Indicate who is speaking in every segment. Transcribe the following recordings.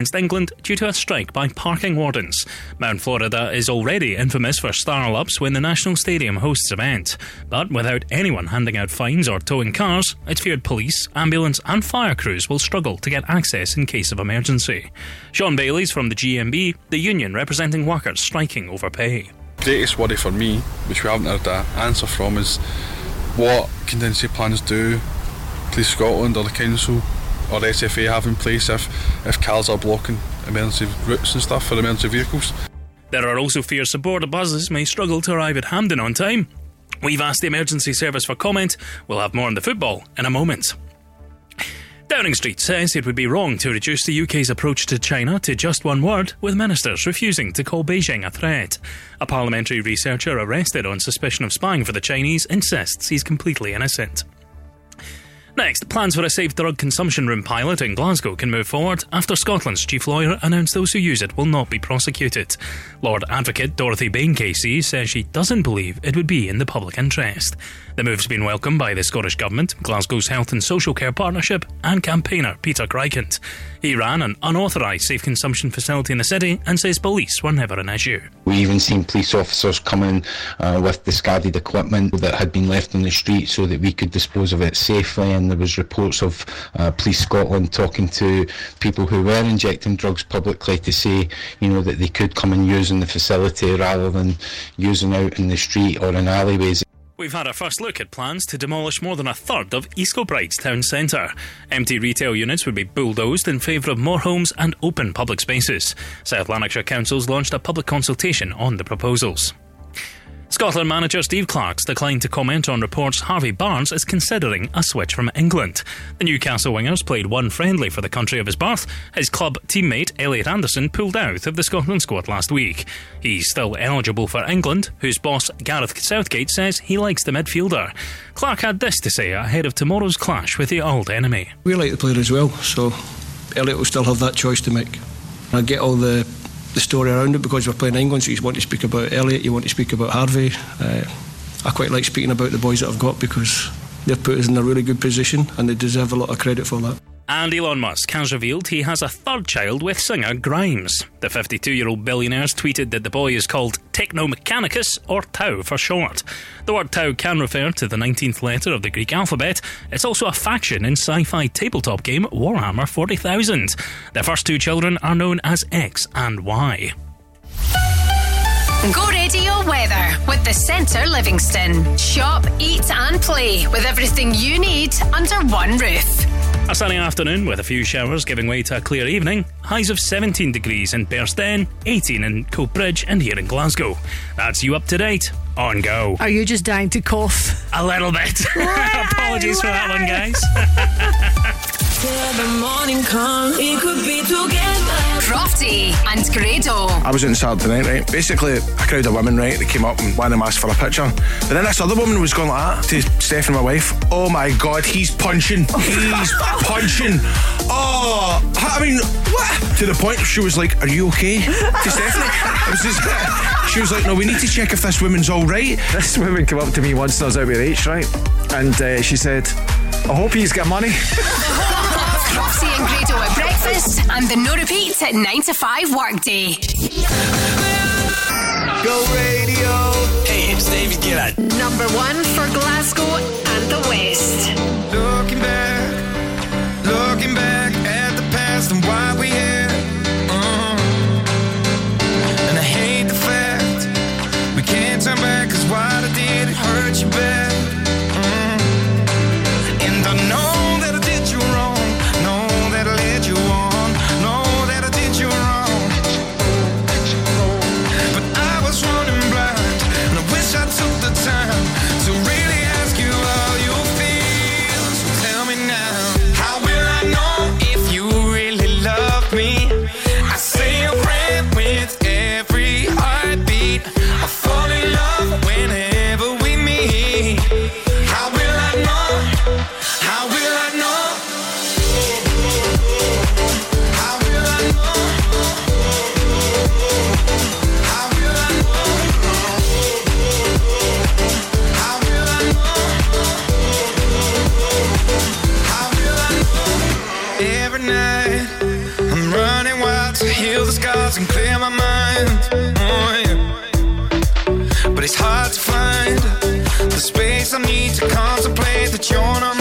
Speaker 1: against England due to a strike by parking wardens. Mount Florida is already infamous for starl-ups when the National Stadium hosts event. But without anyone handing out fines or towing cars, it's feared police, ambulance and fire crews will struggle to get access in case of emergency. Sean Bailey's from the GMB, the union representing workers striking over pay.
Speaker 2: Greatest worry for me, which we haven't heard an answer from, is what contingency plans do Police Scotland or the council or SFA have in place if, if cars are blocking emergency routes and stuff for emergency vehicles.
Speaker 1: There are also fears border buses may struggle to arrive at Hampden on time. We've asked the emergency service for comment. We'll have more on the football in a moment. Downing Street says it would be wrong to reduce the UK's approach to China to just one word, with ministers refusing to call Beijing a threat. A parliamentary researcher arrested on suspicion of spying for the Chinese insists he's completely innocent. Next, plans for a safe drug consumption room pilot in Glasgow can move forward after Scotland's chief lawyer announced those who use it will not be prosecuted. Lord Advocate Dorothy Bain KC says she doesn't believe it would be in the public interest. The move's been welcomed by the Scottish Government, Glasgow's Health and Social Care Partnership, and campaigner Peter Krykant. He ran an unauthorised safe consumption facility in the city and says police were never an issue.
Speaker 3: We even seen police officers coming uh, with discarded equipment that had been left on the street so that we could dispose of it safely. And there was reports of uh, Police Scotland talking to people who were injecting drugs publicly to say, you know, that they could come and use in the facility rather than using out in the street or in alleyways.
Speaker 1: We've had a first look at plans to demolish more than a third of East Kilbride's town centre. Empty retail units would be bulldozed in favour of more homes and open public spaces. South Lanarkshire Council's launched a public consultation on the proposals. Scotland manager Steve Clarke's declined to comment on reports Harvey Barnes is considering a switch from England. The Newcastle Wingers played one friendly for the country of his birth. His club teammate Elliot Anderson pulled out of the Scotland squad last week. He's still eligible for England, whose boss Gareth Southgate says he likes the midfielder. Clarke had this to say ahead of tomorrow's clash with the old enemy.
Speaker 4: We like the player as well, so Elliot will still have that choice to make. I get all the the story around it because we're playing England, so you want to speak about Elliot, you want to speak about Harvey. Uh, I quite like speaking about the boys that I've got because they've put us in a really good position and they deserve a lot of credit for that.
Speaker 1: And Elon Musk has revealed he has a third child with singer Grimes. The 52 year old billionaire tweeted that the boy is called Technomechanicus, or Tau for short. The word Tau can refer to the 19th letter of the Greek alphabet. It's also a faction in sci fi tabletop game Warhammer 40,000. Their first two children are known as X and Y.
Speaker 5: Go radio weather with the Centre Livingston. Shop, eat, and play with everything you need under one roof.
Speaker 1: A sunny afternoon with a few showers giving way to a clear evening. Highs of 17 degrees in Bearsden, 18 in Coatbridge, and here in Glasgow. That's you up to date on Go.
Speaker 6: Are you just dying to cough?
Speaker 1: A little bit. Apologies for that one, guys.
Speaker 5: the morning come, it could be together. Crofty and Grado.
Speaker 7: I was in Saturday night, right? Basically, a crowd of women, right? They came up and one of them asked for a picture. But then this other woman was going like that to Stephanie, my wife. Oh my god, he's punching. He's punching. Oh, I mean, what? To the point she was like, Are you okay? To Stephanie. It was just, she was like, No, we need to check if this woman's all right.
Speaker 8: This woman came up to me once and I was out with H, right? And uh, she said, I hope he's got money.
Speaker 5: Crofty and Grado at breakfast and the no repeat at 9 to 5 workday.
Speaker 9: Go radio. Hey, it's David Gillard.
Speaker 5: Number one for Glasgow and the West.
Speaker 10: Looking back, looking back at the past and why we here. Uh-huh. And I hate the fact we can't turn back, cause what I did it hurt you bad. place I need to contemplate that you're not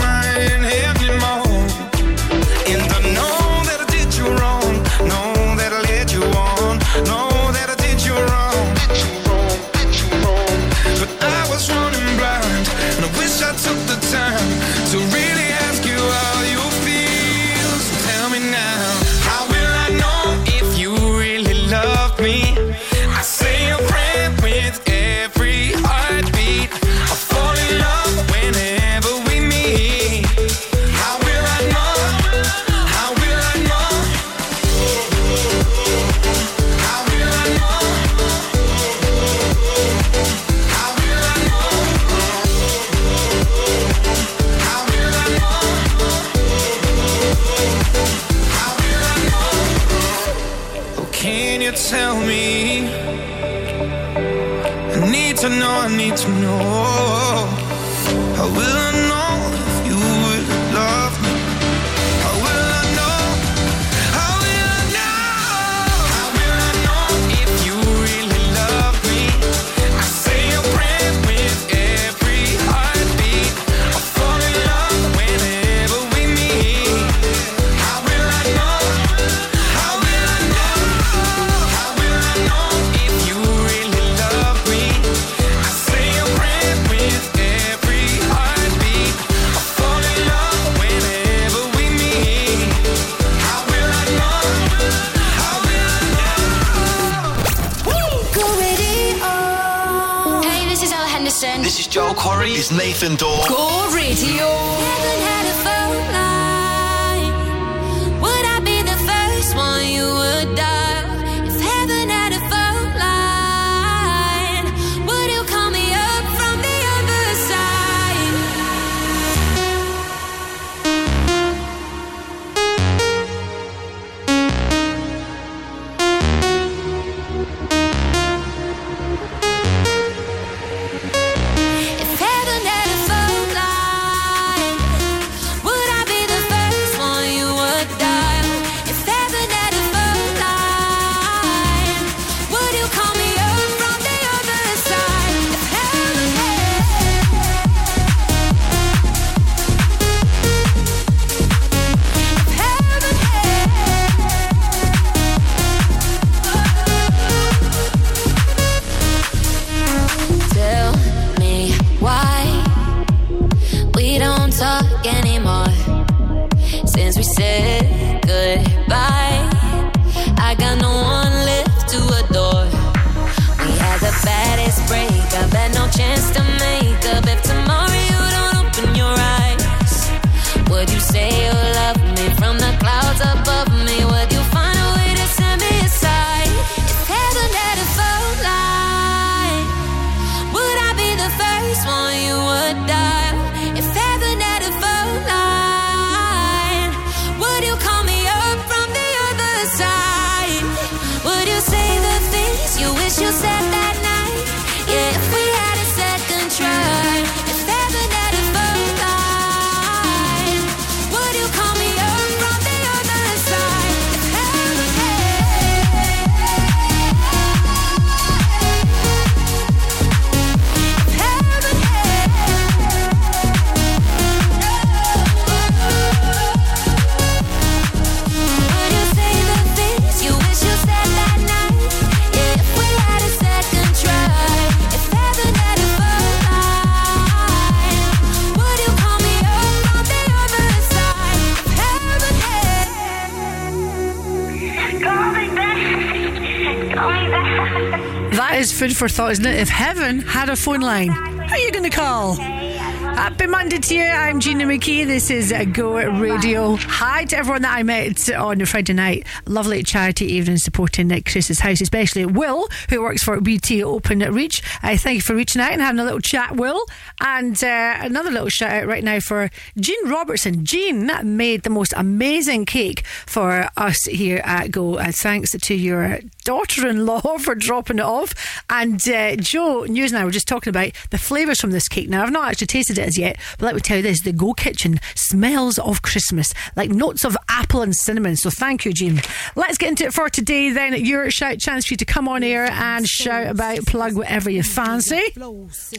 Speaker 6: for thought, isn't it? If heaven had a phone line, who are you going to call? Happy Monday to you. I'm Gina McKie. This is Go Radio. Hi to everyone that I met on a Friday night. Lovely charity evening supporting Chris's house, especially Will, who works for BT Openreach. I uh, thank you for reaching out and having a little chat, Will. And uh, another little shout out right now for Jean Robertson. Jean made the most amazing cake for us here at Go. Uh, thanks to your daughter in law for dropping it off. And uh, Joe News and I were just talking about the flavours from this cake. Now, I've not actually tasted it as yet, but let me tell you this the Go Kitchen smells of Christmas, like notes of apple and cinnamon. So thank you, Jim. Let's get into it for today then. Your shout chance for you to come on air and shout about, plug whatever you fancy.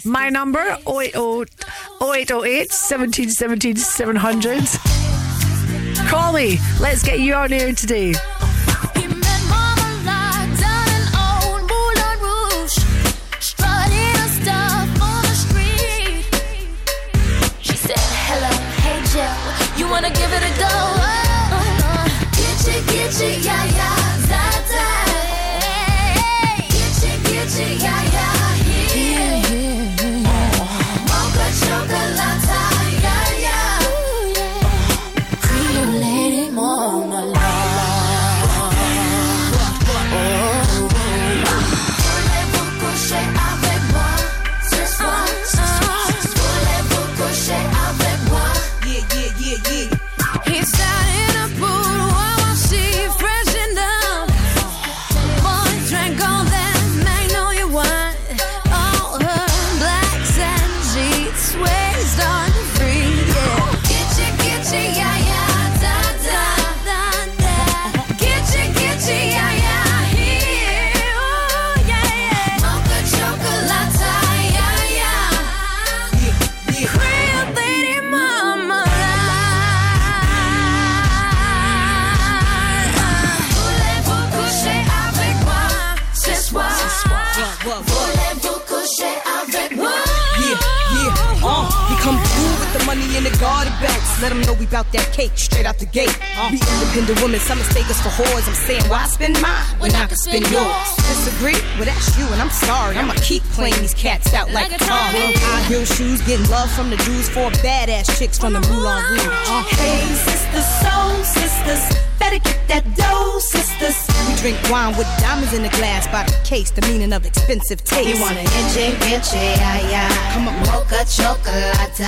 Speaker 6: My number 080, 0808 700. Call me. Let's get you on air today.
Speaker 11: Let him know we bout that cake straight out the gate. We independent women, some mistake us for whores. I'm saying, why spend mine when I can spend yours? Disagree? Well, that's you, and I'm sorry. I'ma keep playing these cats out like,
Speaker 12: Like a.
Speaker 11: Atari. High heel shoes, getting love from the Jews, four badass chicks from the Moulin Rouge. Uh,
Speaker 12: Hey, sisters, soul sisters, better get that dough, sisters.
Speaker 11: We drink wine with diamonds in the glass by the case, the meaning of expensive taste.
Speaker 12: You want an inche, inche, yeah, yeah.
Speaker 11: Come on.
Speaker 12: Mocha chocolate.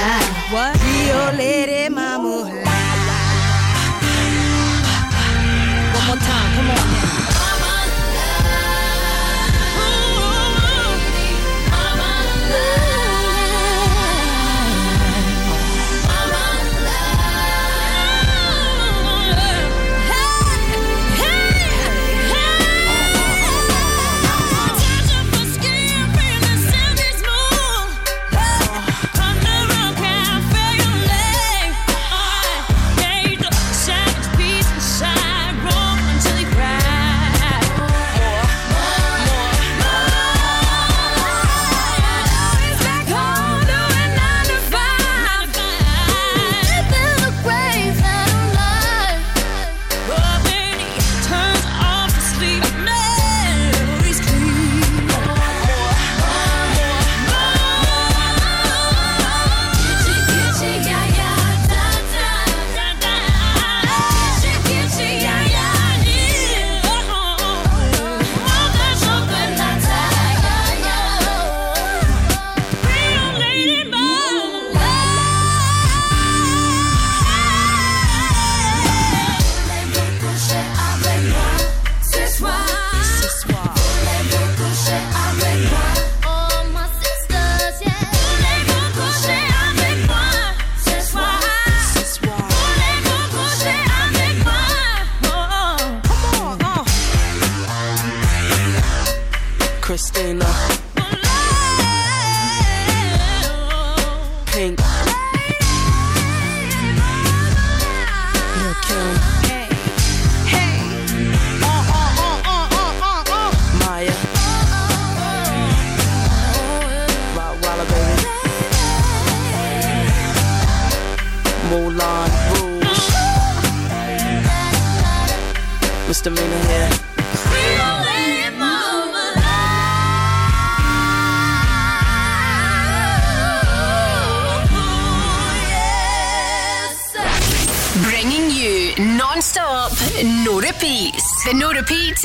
Speaker 11: What? Rio Lady Mama. One more time, come on now.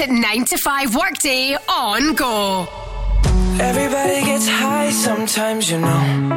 Speaker 5: 9 to 5 workday on Go.
Speaker 13: Everybody gets high sometimes, you know.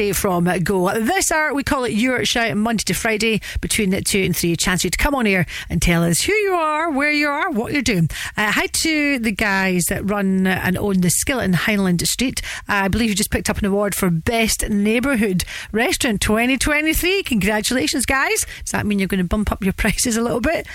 Speaker 14: Hasty
Speaker 6: from Go. This hour, we call it Your Shout Monday to Friday between 2 and 3. A chance you to come on here and tell us who you are, where you are, what you're doing. Uh, hi to the guys that run and own the Skillet in Highland Street. I believe you just picked up an award for Best Neighbourhood Restaurant 2023. Congratulations, guys. Does that mean you're going to bump up your prices a little bit?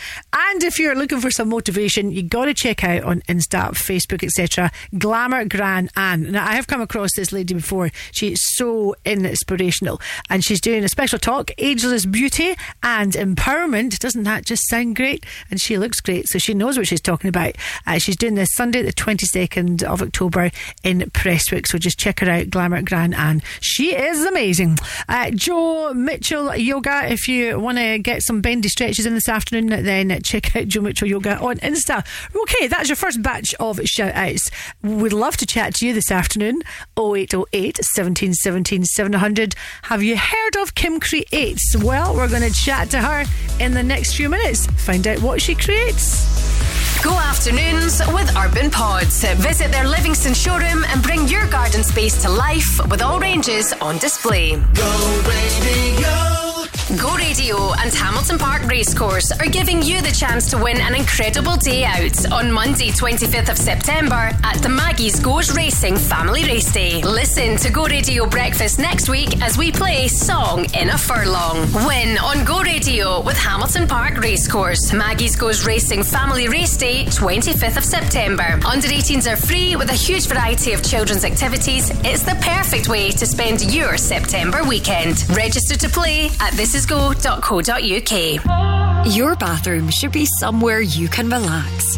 Speaker 6: And if you're looking for some motivation, you got to check out on Insta, Facebook, etc. Glamour Gran Anne. Now, I have come across this lady before. She's so inspirational, and she's doing a special talk, Ageless Beauty and Empowerment. Doesn't that just sound great? And she looks great, so she knows what she's talking about. Uh, she's doing this Sunday, the 22nd of October in Prestwick. So just check her out, Glamour Gran Anne. She is amazing. Uh, Joe Mitchell Yoga. If you want to get some bendy stretches in this afternoon, then check out Joe Mitchell Yoga on Insta. Okay, that's your first batch of shout outs. We'd love to chat to you this afternoon. 0808 17 17 700. Have you heard of Kim Creates? Well, we're going to chat to her in the next few minutes. Find out what she creates.
Speaker 5: Go afternoons with Urban Pods. Visit their Livingston showroom and bring your garden space to life with all ranges on display.
Speaker 15: Go radio.
Speaker 5: Go Radio and Hamilton Park Racecourse are giving you the chance to win an incredible day out on Monday, 25th of September at the Maggie's Goes Racing Family Race Day. Listen to Go Radio Breakfast next week as we play Song in a Furlong. Win on Go Radio with Hamilton Park Racecourse. Maggie's Goes Racing Family Race Day, 25th of September. Under 18s are free with a huge variety of children's activities. It's the perfect way to spend your September weekend. Register to play at
Speaker 16: Your bathroom should be somewhere you can relax.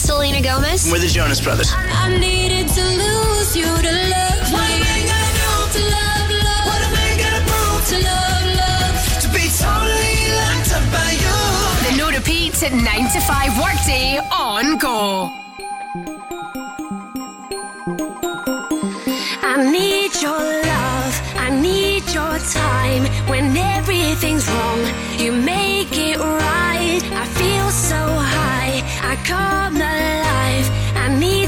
Speaker 11: Selena Gomez.
Speaker 9: We're the Jonas Brothers.
Speaker 11: I needed to lose you to love. What am I gonna do to love, love? What am I gonna prove to love, love?
Speaker 15: To be totally locked up by you.
Speaker 5: The no repeats at 9 to 5 workday on Go.
Speaker 11: I need your love. I need your time. When everything's wrong, you make it right. I feel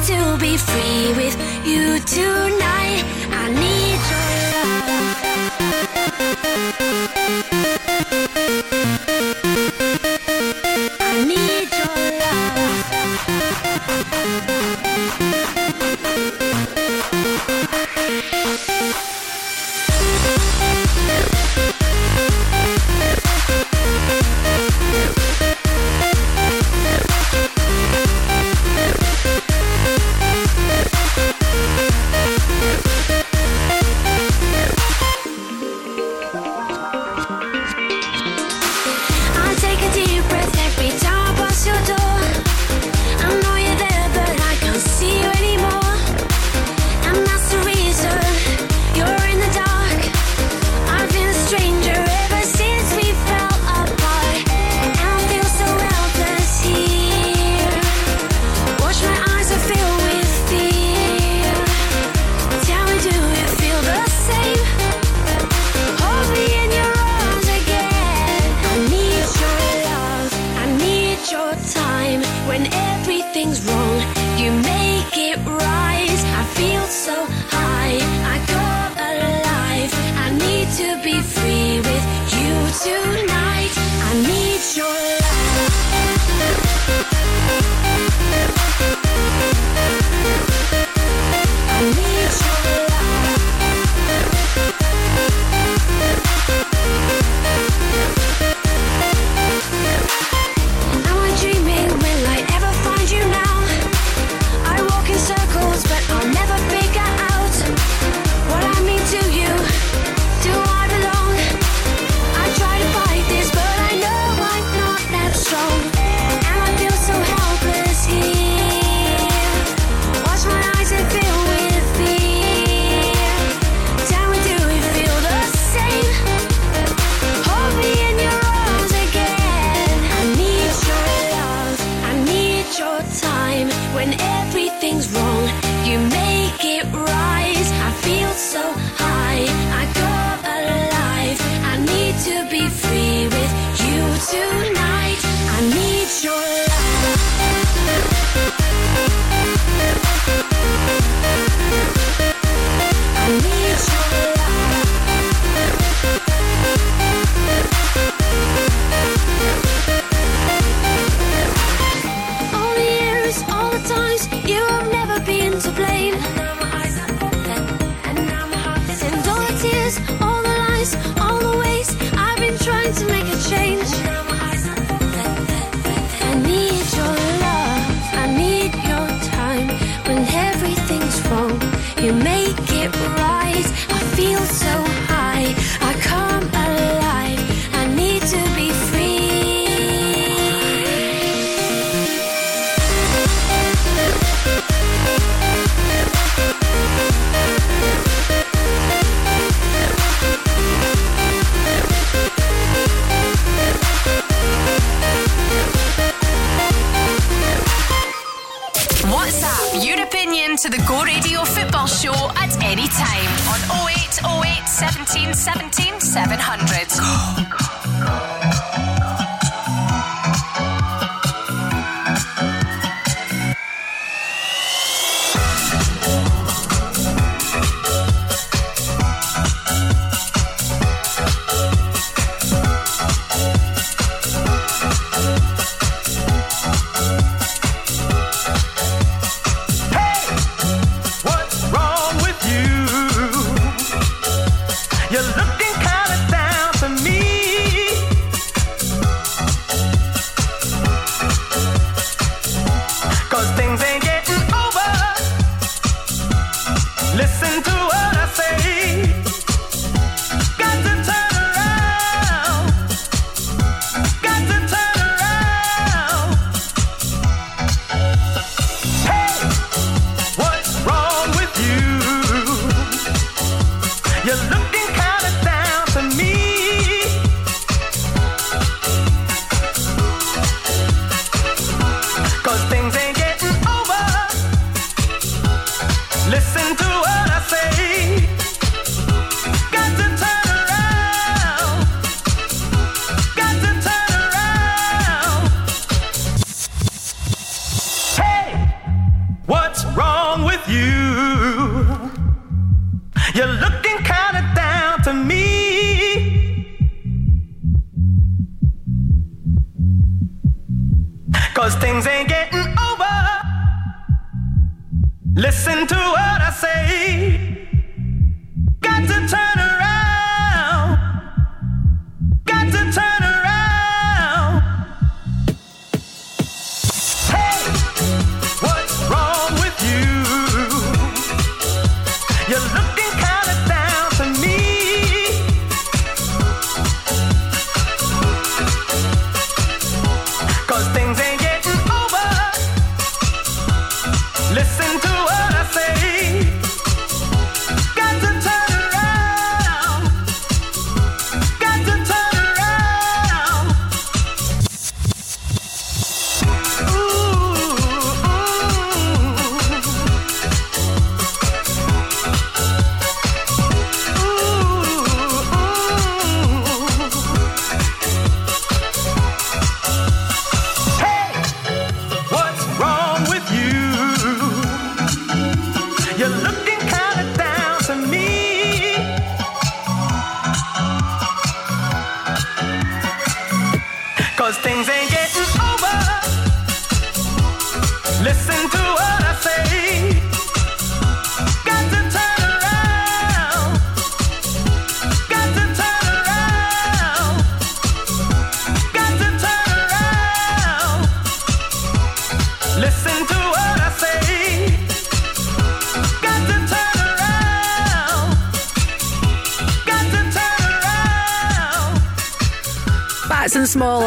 Speaker 11: to be free with you tonight. I need your love. I need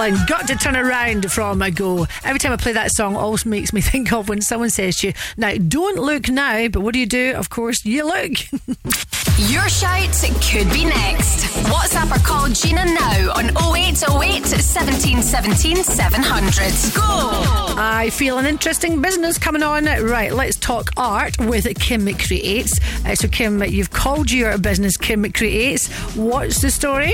Speaker 11: and
Speaker 13: Got to Turn Around
Speaker 6: from a Go. Every time I play that song, always makes me think of when someone says to you, Now, don't look now, but what do you do? Of course, you look.
Speaker 5: Your shout could be next. WhatsApp or call Gina now on 0808 17 17 700. Go!
Speaker 6: I feel an interesting business coming on. Right, let's talk art with Kim Creates. Uh, so, Kim, you've called your business Kim Creates. What's the story?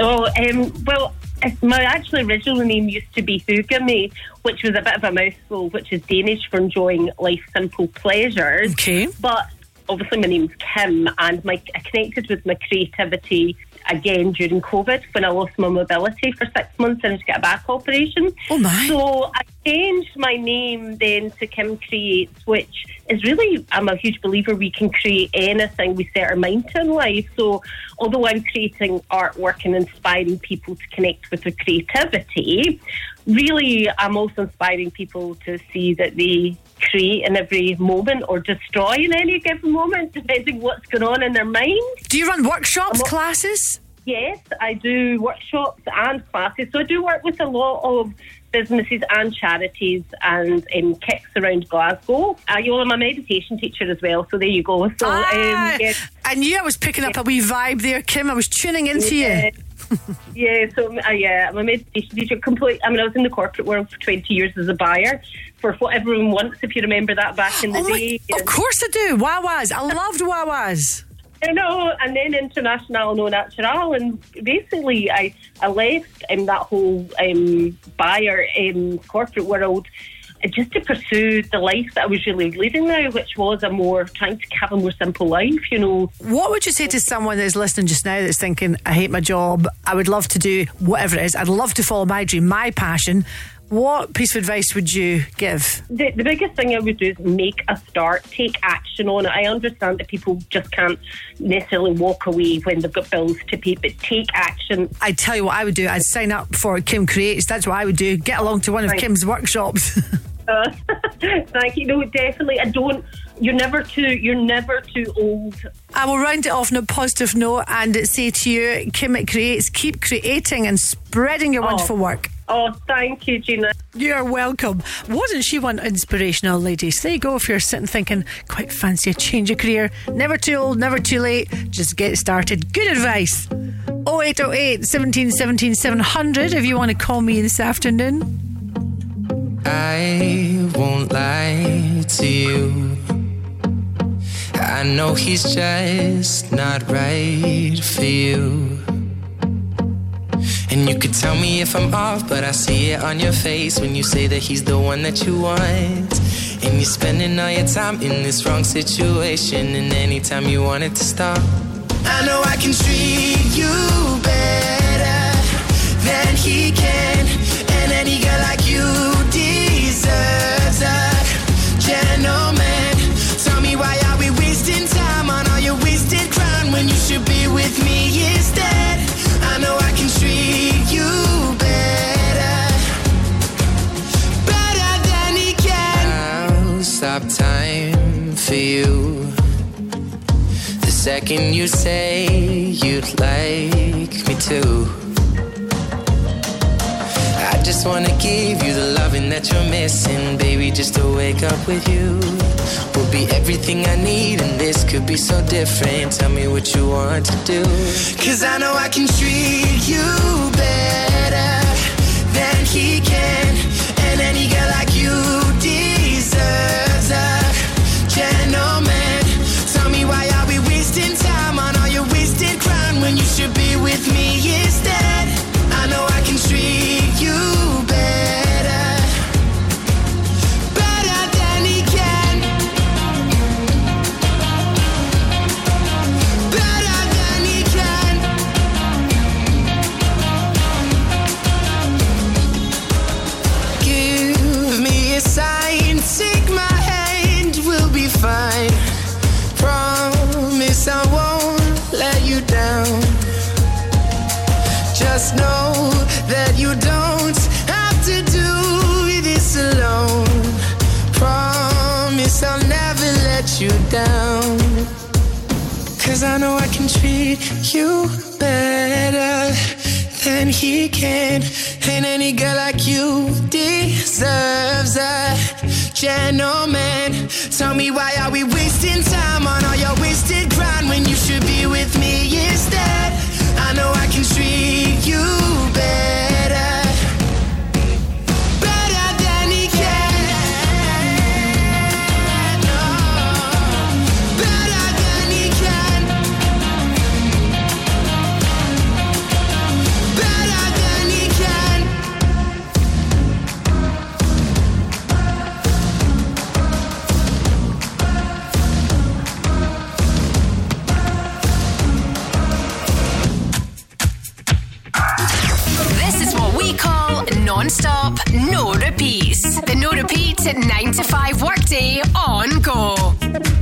Speaker 17: Oh, um, well, it's- my actual original name used to be Hugami, which was a bit of a mouthful, which is Danish for enjoying life's simple pleasures.
Speaker 6: Okay.
Speaker 17: But obviously, my name's Kim, and my I connected with my creativity again during COVID when I lost my mobility for six months and had to get a back operation.
Speaker 6: Oh my!
Speaker 17: So I changed my name then to Kim Creates, which is really I'm a huge believer we can create anything we set our mind to in life. So although I'm creating artwork and inspiring people to connect with their creativity, really I'm also inspiring people to see that they create in every moment or destroy in any given moment, depending what's going on in their mind.
Speaker 6: Do you run workshops, classes?
Speaker 17: Yes, I do workshops and classes. So I do work with a lot of businesses and charities and um, kicks around Glasgow. Uh, you know, I'm a meditation teacher as well, so there you go. So
Speaker 6: Ah,
Speaker 17: um, yes,
Speaker 6: I knew I was picking up a wee vibe there, Kim. I was tuning into
Speaker 17: Yeah.
Speaker 6: you.
Speaker 17: yeah, so uh, yeah, I'm a meditation teacher. Complete. I mean, I was in the corporate world for 20 years as a buyer for what everyone wants. If you remember that back in the
Speaker 6: Oh my-
Speaker 17: day.
Speaker 6: of course I do. Wawas. I loved Wawas.
Speaker 17: I know, and then International No Natural, and basically I, I left um, that whole um, buyer um, corporate world uh, just to pursue the life that I was really leading now, which was a more trying to have a more simple life, you know.
Speaker 6: What would you say to someone that's listening just now that's thinking, I hate my job, I would love to do whatever it is, I'd love to follow my dream, my passion? What piece of advice would you give?
Speaker 17: The, the biggest thing I would do is make a start, take action on it. I understand that people just can't necessarily walk away when they've got bills to pay, but take action.
Speaker 6: I'd tell you what I would do. I'd sign up for Kim Creates. That's what I would do. Get along to one of
Speaker 17: Right.
Speaker 6: Kim's workshops.
Speaker 17: Uh, thank you. No, definitely. I don't. You're never too. You're never too old.
Speaker 6: I will round it off on a positive note and say to you, Kim it creates, keep creating and spreading your wonderful work.
Speaker 17: Oh, thank you, Gina.
Speaker 6: You're welcome. Wasn't she one inspirational, ladies? There you go. If you're sitting thinking, quite fancy a change of career, never too old, never too late, just get started. Good advice. 0808 17 17 700 if you want to call me this afternoon.
Speaker 18: I won't lie to you. I know he's just not right for you. And you could tell me if I'm off, but I see it on your face when you say that he's the one that you want. And you're spending all your time in this wrong situation, and anytime you want it to stop. I know I can treat you better than he can, and any girl like you deserves a gentleman. Tell me why are we wasting time on all your wasted crown when you should be with me instead? Time for you. The second you say you'd like me to. I just wanna give you the loving that you're missing, baby. Just to wake up with you will be everything I need, and this could be so different. Tell me what you want to do. Cause I know I can treat you better Cause I know I can treat you better than he can. And any girl like you deserves a
Speaker 5: gentleman. Tell me why are we wasting time on all your wasted grind when you should be with me instead? I know I can treat
Speaker 19: up, no repeats. The no repeats at 9 to 5 workday on go.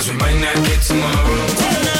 Speaker 20: Cause we might not get tomorrow.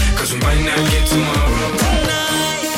Speaker 20: Cause we might not get tomorrow. Tonight,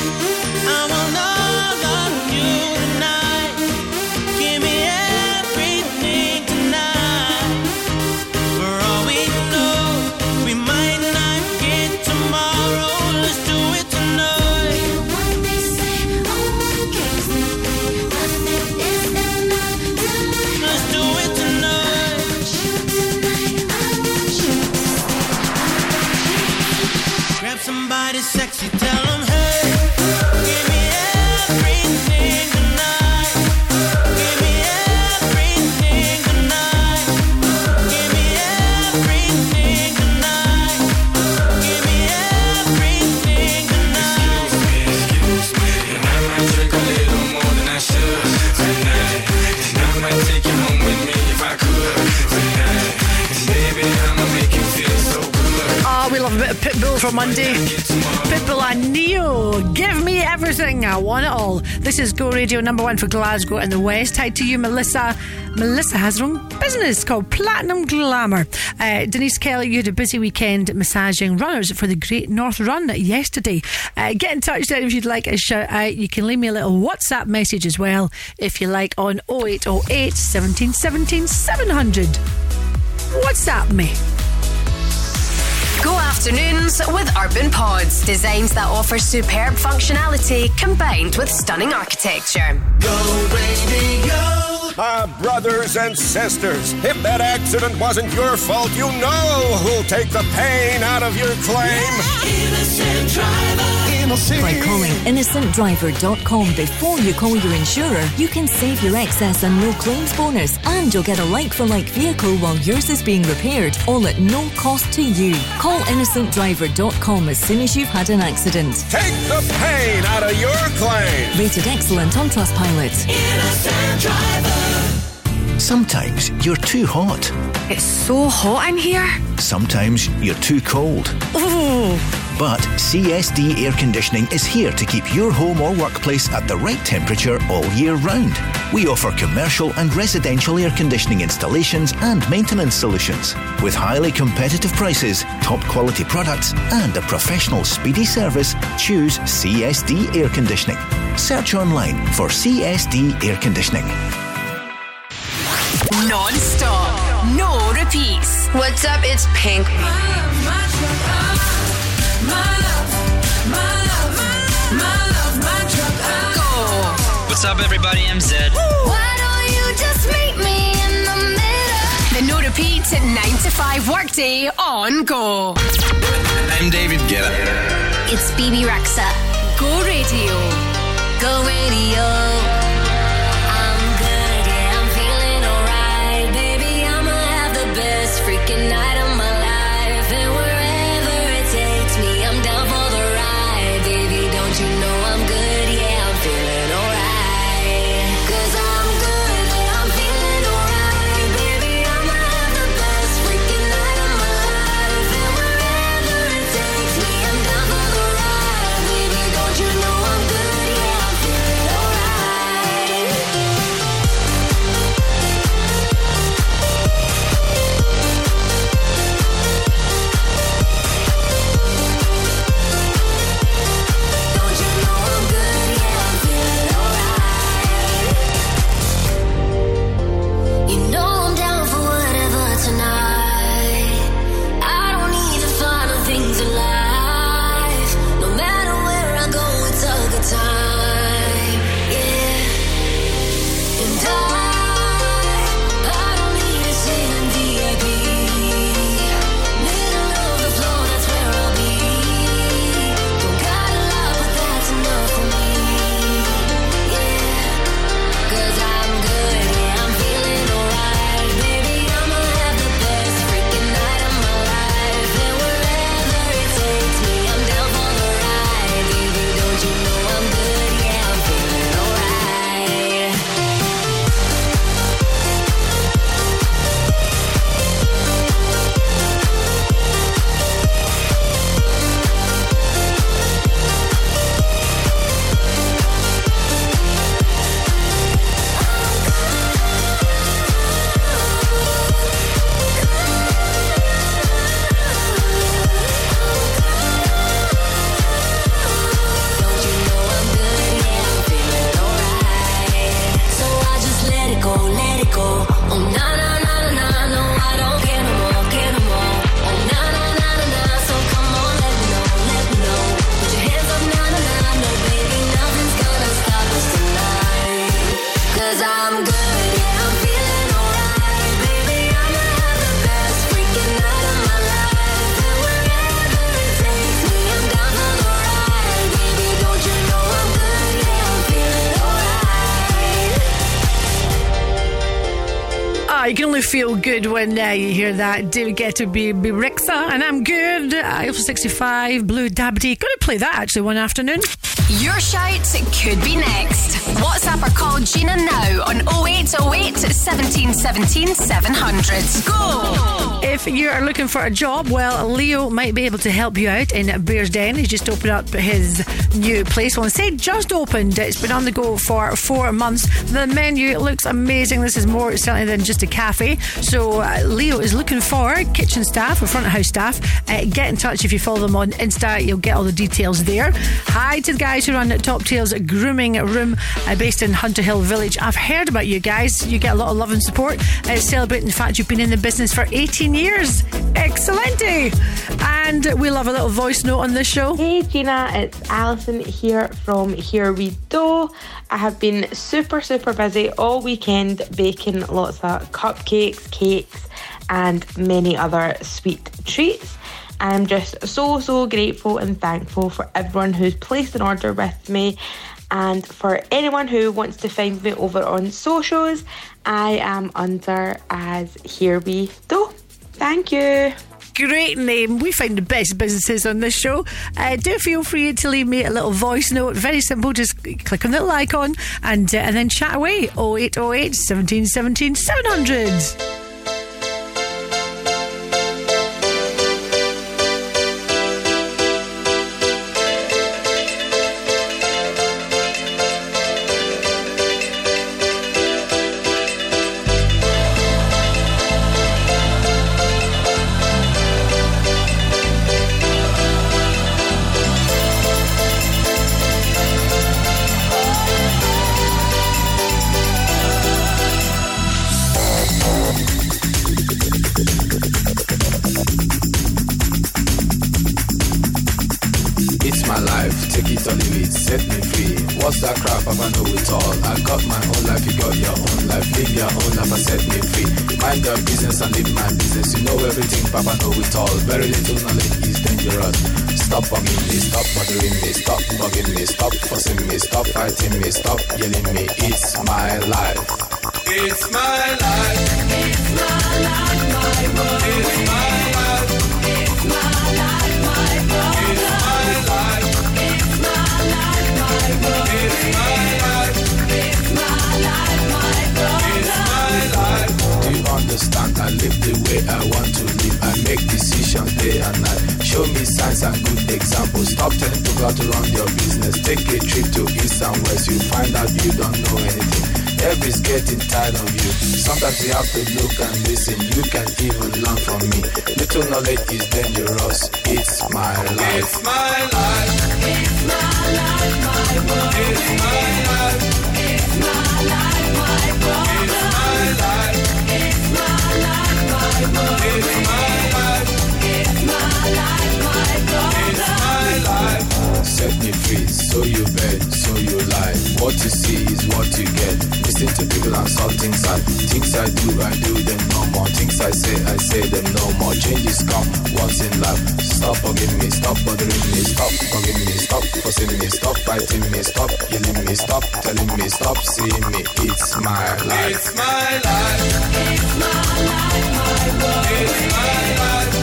Speaker 6: Pitbull for Monday. Pitbull and Ne-Yo. Give me everything. I want it all. This is Go Radio number one for Glasgow and the West. Hi to you, Melissa. Melissa has her own business called Platinum Glamour. Uh, Denise Kelly, you had a busy weekend massaging runners for the Great North Run yesterday. Uh, get in touch then if you'd like a shout out. You can leave me a little WhatsApp message as well if you like on 0808 17 17 700. WhatsApp me.
Speaker 5: Go afternoons with Urban Pods, designs that offer superb functionality combined with stunning architecture.
Speaker 21: Go, baby, go, my brothers and sisters, if that accident wasn't your fault, you know who'll take the pain out of your claim.
Speaker 16: Innocent driver. By calling innocentdriver.com before you call your insurer, you can save your excess and no claims bonus, and you'll get a like for like vehicle while yours is being repaired, all at no cost to you. Call innocentdriver.com as soon as you've had an accident.
Speaker 21: Take the pain out of your claim.
Speaker 16: Rated excellent on Trustpilot.
Speaker 21: Innocent driver.
Speaker 22: Sometimes you're too hot.
Speaker 23: It's so hot in here.
Speaker 22: Sometimes you're too cold.
Speaker 23: Ooh.
Speaker 22: But CSD Air Conditioning is here to keep your home or workplace at the right temperature all year round. We offer commercial and residential air conditioning installations and maintenance solutions. With highly competitive prices, top quality products, and a professional speedy service, choose CSD Air Conditioning. Search online for CSD Air Conditioning.
Speaker 5: Non stop, no repeats.
Speaker 24: What's up? It's Pink.
Speaker 5: Go.
Speaker 9: What's up, everybody? I'm Zedd.
Speaker 18: Why don't you just meet me in the middle?
Speaker 5: The no repeat 9 to 5 workday on Go.
Speaker 9: I'm David Guetta.
Speaker 5: It's Bebe Rexha. Go Radio.
Speaker 18: Go radio. I'm good, yeah, I'm feeling alright. Baby, I'ma have the best freaking night
Speaker 6: feel good when uh, you hear that. David Guetta, Bebe Rexha, and I'm good. Eiffel 65, Blue Dabby. Gonna play that actually one afternoon.
Speaker 5: Your shout could be next. WhatsApp or call Gina now on 0808 17 17 700. Go!
Speaker 6: If you are looking for a job, well, Leo might be able to help you out in Bearsden. He's just opened up his new place. Well, say just opened. It's been on the go for four months. The menu looks amazing. This is more certainly than just a cafe. So uh, Leo is looking for kitchen staff or front of house staff. Uh, get in touch if you follow them on Insta. You'll get all the details there. Hi to the guys who run Top Tails Grooming Room uh, based in Hunter Hill Village. I've heard about you guys. You get a lot of love and support. Uh, celebrating the fact you've been in the business for 18 years. Excellente. And we love a little voice note on this show.
Speaker 25: Hey Gina, it's Alison here from Here We Do. I have been super, super busy all weekend baking lots of cupcakes, cakes, and many other sweet treats. I'm just so, so grateful and thankful for everyone who's placed an order with me. And for anyone who wants to find me over on socials, I am under as Here We Do. Thank you.
Speaker 6: Great name. We find the best businesses on this show. Uh, do feel free to leave me a little voice note. Very simple. Just click on the little icon and uh, and then chat away. 0808 17 17 700.
Speaker 26: Life, you got your own life. Live your own I set me free. Mind your business and live my business. You know everything, Papa know it all. Very little knowledge is dangerous. Stop bugging me, stop bothering me, stop bugging me, stop fussing me, stop fighting me, stop yelling me. It's my life.
Speaker 13: It's my life. It's my life, my world. It's my life. It's my life, my world. It's my life. It's my life, my world. It's my life.
Speaker 26: Understand? I live the way I want to live. I make decisions day and night. Show me signs and good examples. Stop telling people how to run your business. Take a trip to east and west. You find out you don't know anything. Everybody's getting tired of you. Sometimes you have to look and listen. You can even learn from me. Little knowledge is dangerous. It's my life.
Speaker 13: It's my life. It's my life, my world. It's my life. It's my life, my world. It's my life. It's my life. It's my life, my world. It's my life.
Speaker 26: Set me free, so you bet, so you lie. What you see is what you get. Listen to people and saw things things I do, I do them no more. Things I say, I say them no more. Changes come once in life. Stop bugging me, stop bothering me, stop bugging me, stop fussing me, stop fighting me, stop yelling me, stop telling me, stop seeing me. It's my life.
Speaker 13: It's my life. It's my life, my world. It's my life.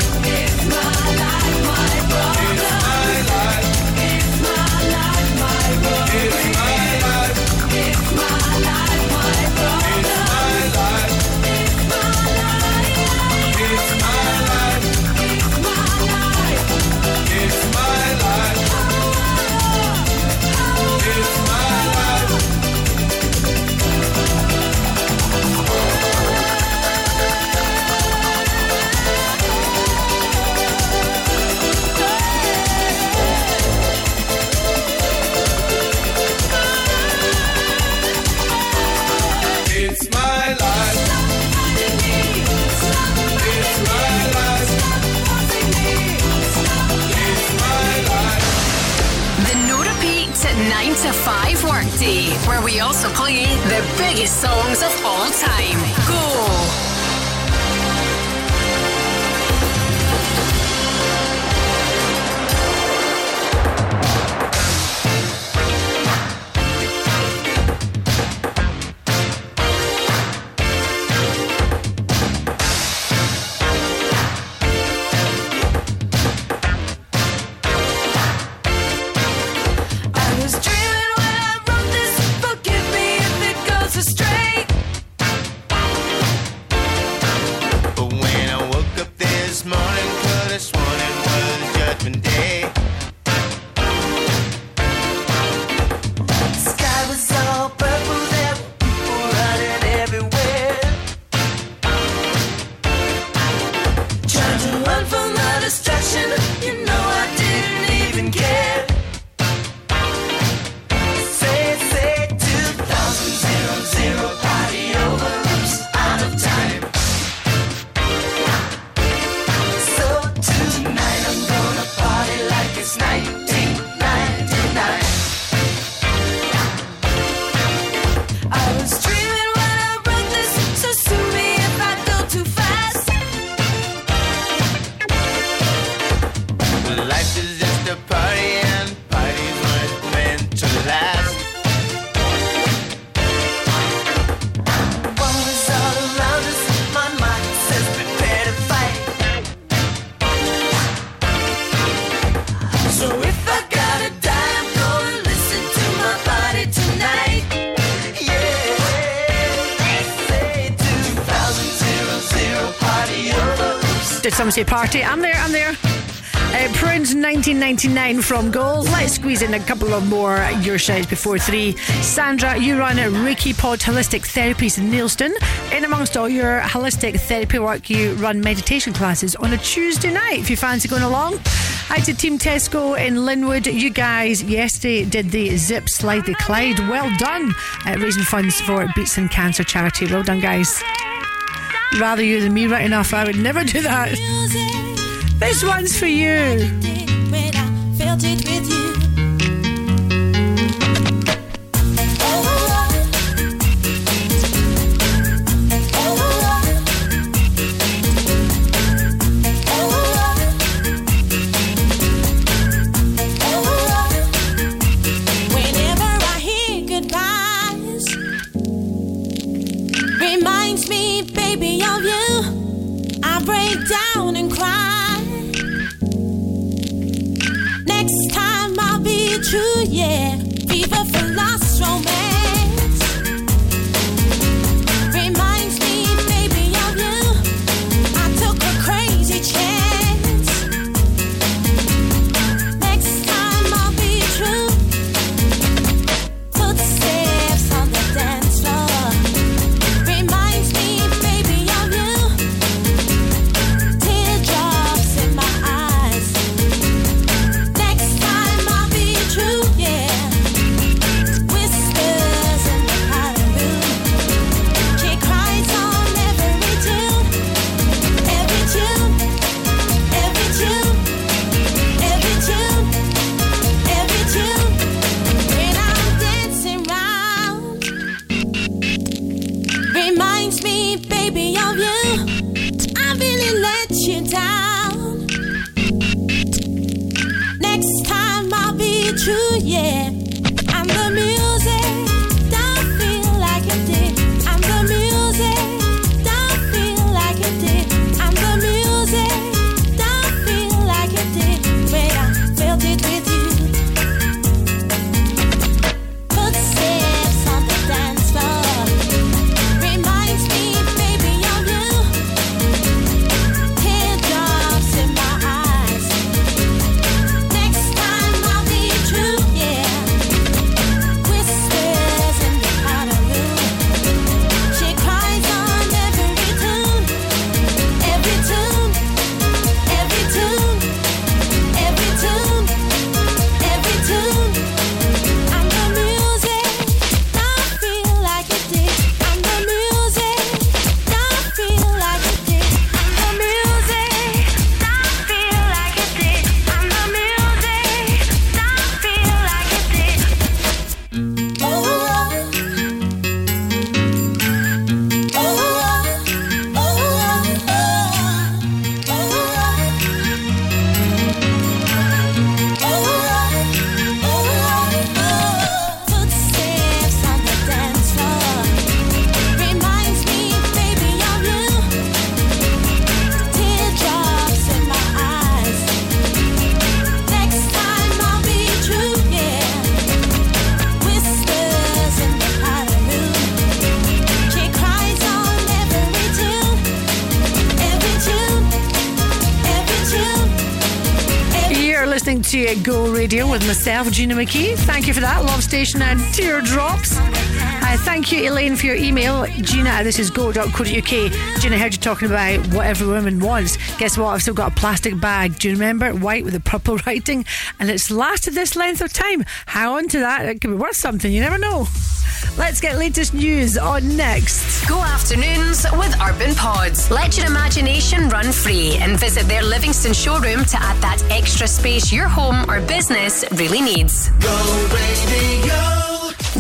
Speaker 5: To 5 workday, where we also play the biggest songs of all time. Go!
Speaker 13: Party? I'm
Speaker 6: there, I'm there. Uh, Prince 1999 from Goal. Let's squeeze in a couple of more your shouts before three. Sandra, you run a Reiki Pod Holistic Therapies in Neilston. In amongst all your holistic therapy work, you run meditation classes on a Tuesday night if you fancy going along. Hi to Team Tesco in Linwood. You guys yesterday did the Zip Slide the Clyde. Well done at raising funds for Beatson Cancer Charity. Well done, guys. Rather you than me, right enough. I would never do that. This one's for you. Radio with myself, Gina McKie. Thank you for that. Lovestation and Teardrops. Uh, thank you, Elaine, for your email. Gina, this is go.co.uk. Gina, heard you talking about what every woman wants. Guess what? I've still got a plastic bag. Do you remember? White with the purple writing. And it's lasted this length of time. Hang on to that. It could be worth something. You never know. Let's get latest news on next.
Speaker 5: Go afternoons with Urban Pods. Let your imagination run free and visit their Livingston showroom to add that extra space your home or business really needs. Go Radio.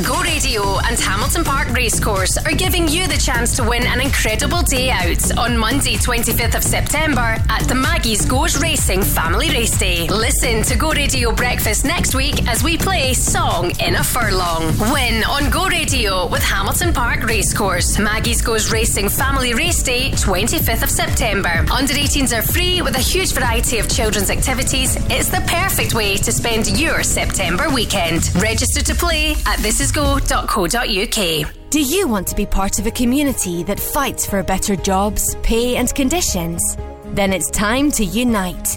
Speaker 5: Go Radio and Hamilton Park Racecourse are giving you the chance to win an incredible day out on Monday, 25th of September at the Maggie's Goes Racing Family Race Day. Listen to Go Radio Breakfast next week as we play Song in a Furlong. Win on Go Radio with Hamilton Park Racecourse. Maggie's Goes Racing Family Race Day, 25th of September. Under 18s are free with a huge variety of children's activities. It's the perfect way to spend your September weekend. Register to play at thisisgo.co.uk.
Speaker 27: Do you want to be part of a community that fights for better jobs, pay, and conditions? Then it's time to unite.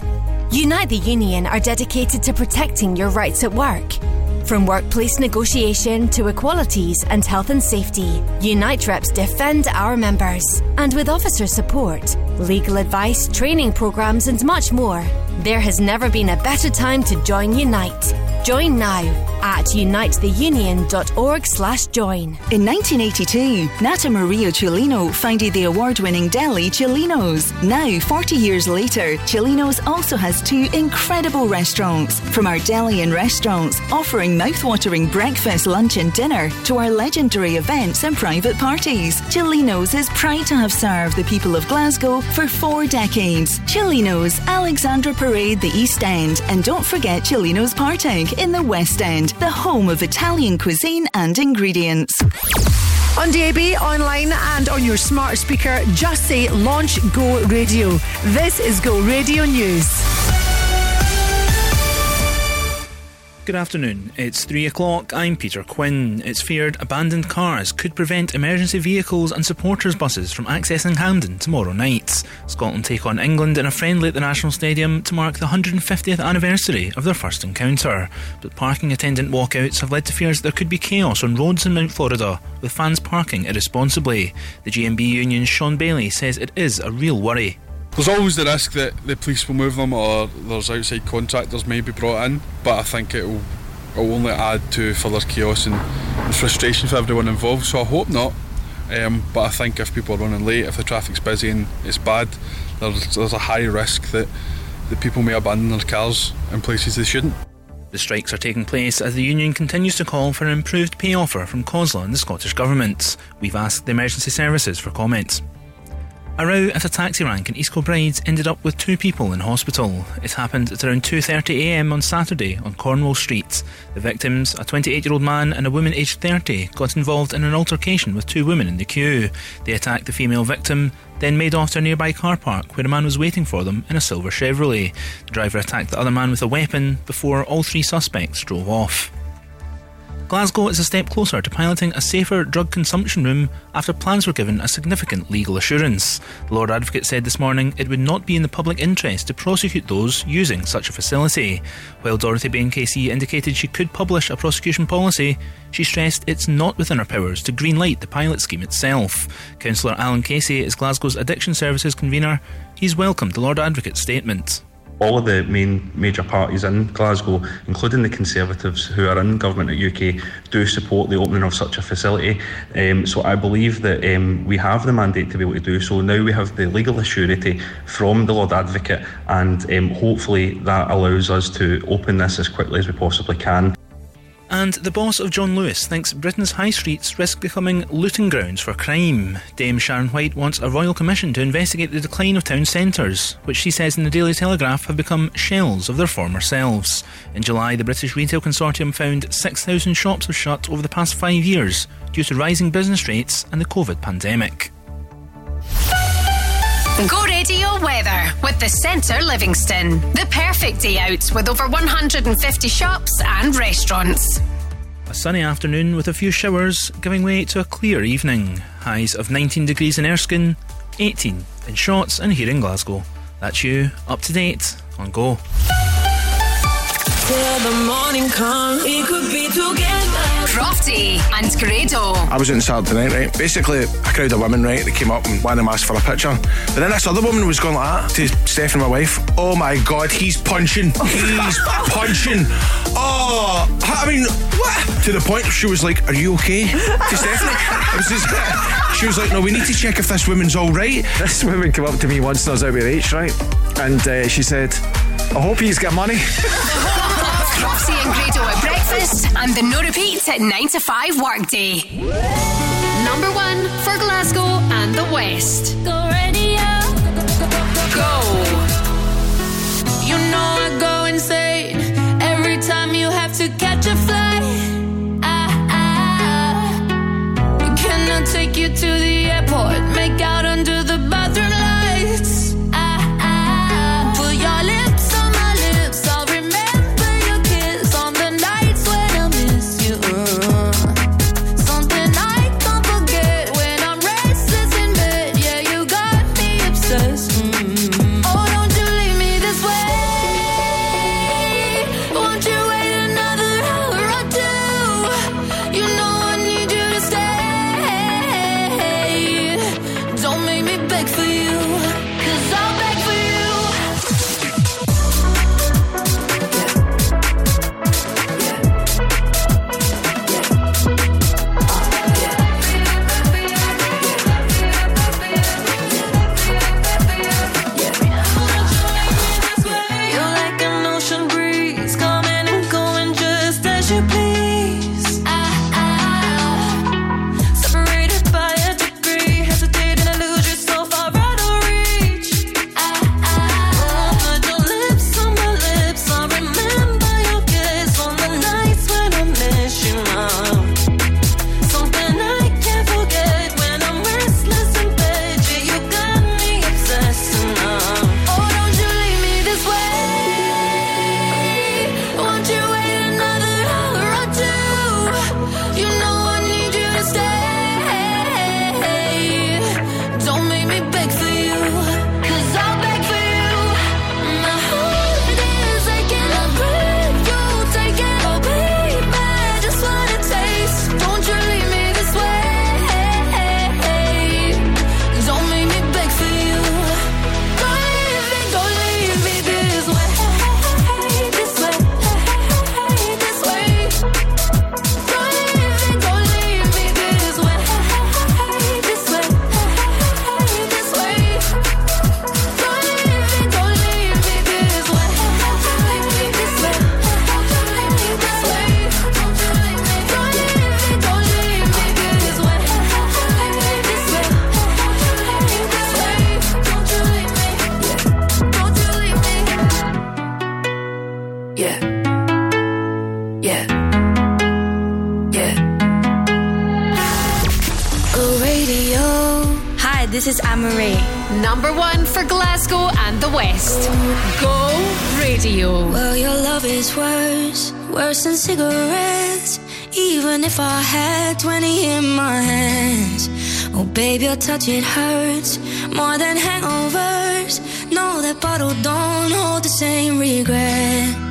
Speaker 27: Unite the Union are dedicated to protecting your rights at work. From workplace negotiation to equalities and health and safety, Unite reps defend our members. And with officer support, legal advice, training programs, and much more, there has never been a better time to join Unite. Join now at unitetheunion.org slash join.
Speaker 28: In 1982, Nata Maria Celino founded the award-winning deli Celino's. Now, 40 years later, Celino's also has two incredible restaurants. From our deli and restaurants, offering mouth-watering breakfast, lunch and dinner, to our legendary events and private parties. Celino's is proud to have served the people of Glasgow for four decades. Celino's, Alexandra Parade, the East End, and don't forget Celino's Partick in the West End, the home of Italian cuisine and ingredients.
Speaker 6: On DAB, online, and on your smart speaker, just say Launch Go Radio. This is Go Radio News.
Speaker 29: Good afternoon. It's three o'clock. I'm Peter Quinn. It's feared abandoned cars could prevent emergency vehicles and supporters buses from accessing Hampden tomorrow night. Scotland take on England in a friendly at the National Stadium to mark the 150th anniversary of their first encounter. But parking attendant walkouts have led to fears there could be chaos on roads in Mount Florida, with fans parking irresponsibly. The GMB union's Sean Bailey says it is a real worry.
Speaker 2: There's always the risk that the police will move them or there's outside contractors may be brought in, but I think it'll, only add to further chaos and, and frustration for everyone involved. So I hope not. Um, but I think if people are running late, if the traffic's busy and it's bad, there's, there's a high risk that, that people may abandon their cars in places they shouldn't.
Speaker 29: The strikes are taking place as the union continues to call for an improved pay offer from COSLA and the Scottish Government. We've asked the emergency services for comments. A row at a taxi rank in East Kilbride ended up with two people in hospital. It happened at around 2.30am on Saturday on Cornwall Street. The victims, a 28-year-old man and a woman aged 30, got involved in an altercation with two women in the queue. They attacked the female victim, then made off to a nearby car park where a man was waiting for them in a silver Chevrolet. The driver attacked the other man with a weapon before all three suspects drove off. Glasgow is a step closer to piloting a safer drug consumption room after plans were given a significant legal assurance. The Lord Advocate said this morning it would not be in the public interest to prosecute those using such a facility. While Dorothy Bain KC indicated she could publish a prosecution policy, she stressed it's not within her powers to greenlight the pilot scheme itself. Councillor Alan Casey is Glasgow's Addiction Services convener. He's welcomed the Lord Advocate's statement
Speaker 30: all of the main major parties in Glasgow, including the Conservatives who are in government at UK, do support the opening of such a facility. Um, so I believe that um, we have the mandate to be able to do so. Now we have the legal assurity from the Lord Advocate, and um, hopefully that allows us to open this as quickly as we possibly can.
Speaker 29: And the boss of John Lewis thinks Britain's high streets risk becoming looting grounds for crime. Dame Sharon White wants a royal commission to investigate the decline of town centres, which she says in the Daily Telegraph have become shells of their former selves. In July, the British Retail Consortium found 6,000 shops have shut over the past five years due to rising business rates and the COVID pandemic.
Speaker 24: Go radio weather with the Centre Livingston. The perfect day out with over 150 shops and restaurants.
Speaker 29: A sunny afternoon with a few showers, giving way to a clear evening. Highs of 19 degrees in Erskine, 18 in Shotts, and here in Glasgow. That's you, up to date on Go.
Speaker 31: Till the morning come, we could be together.
Speaker 24: Crofty and Grado.
Speaker 7: I was in Saturday night, right? Basically, a crowd of women, right? They came up and one of them asked for a picture. But then this other woman was going like that to Stephanie, my wife. Oh my god, he's punching. He's punching. Oh, I mean, what? To the point she was like, Are you okay? To Stephanie. Was just, she was like, No, we need to check if this woman's all right.
Speaker 8: This woman came up to me once when I was out with H, right? And uh, she said, I hope he's got money.
Speaker 24: And Grado at breakfast and the no repeats at 9 to 5 workday. Number one for Glasgow and the West.
Speaker 32: This is Amaray.
Speaker 5: Number one for Glasgow and the West. Go Radio.
Speaker 11: Well, your love is worse, worse than cigarettes. Even if I had 20 in my hands. Oh, baby, your touch, it hurts more than hangovers. No, that bottle don't hold the same regret.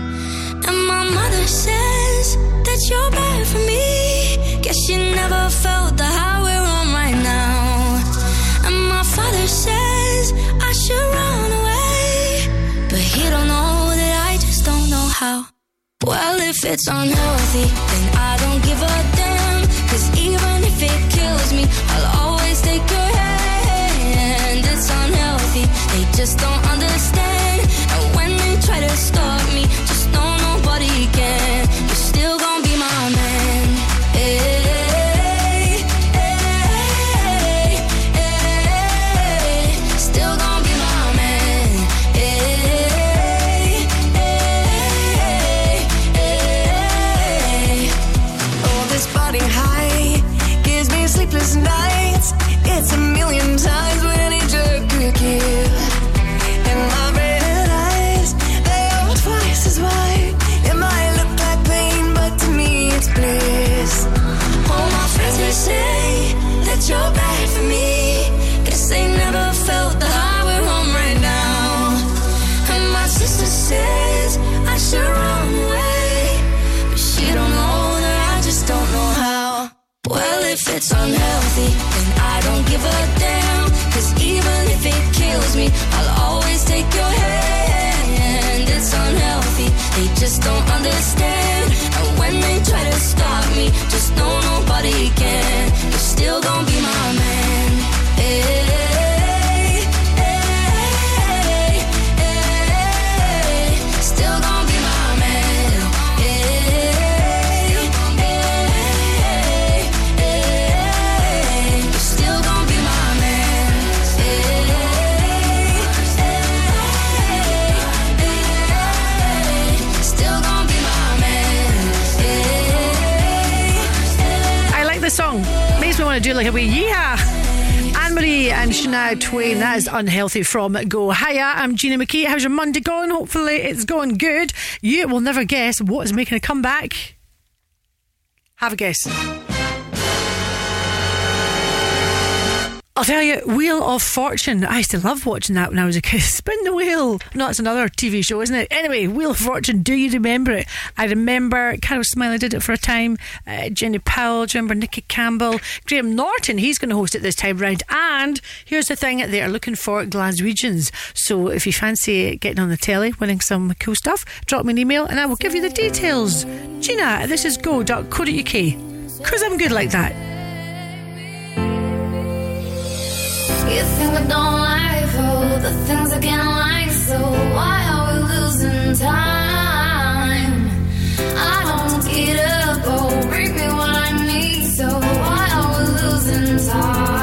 Speaker 11: Well, if it's unhealthy, then I don't give a damn. Cause even if it kills me, I'll always take your hand. It's unhealthy, they just don't understand. And when they try to stop just don't understand.
Speaker 6: Do like a wee yeehaw. Anne Marie and Shania Twain. That is unhealthy from Go. Hiya, I'm Gina McKie. How's your Monday going? Hopefully it's going good. You will never guess what is making a comeback. Have a guess. I'll tell you, Wheel of Fortune. I used to love watching that when I was a kid. Spin the wheel. No, it's another TV show, isn't it? Anyway, Wheel of Fortune. Do you remember it? I remember Carol Smillie did it for a time. Uh, Jenny Powell. Do you remember Nicky Campbell? Graham Norton. He's going to host it this time round. And here's the thing: they are looking for Glaswegians. So if you fancy getting on the telly, winning some cool stuff, drop me an email and I will give you the details. Gina, this is go.co.uk. Because I'm good like that.
Speaker 11: You think I don't like all the things I can't like, so why are we losing time? I don't get up, oh, bring me what I need, so why are we losing time?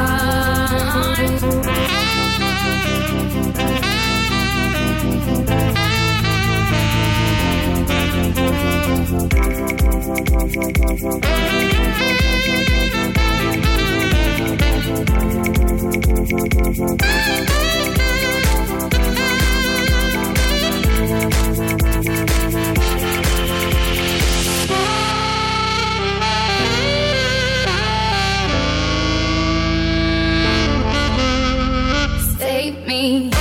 Speaker 5: me.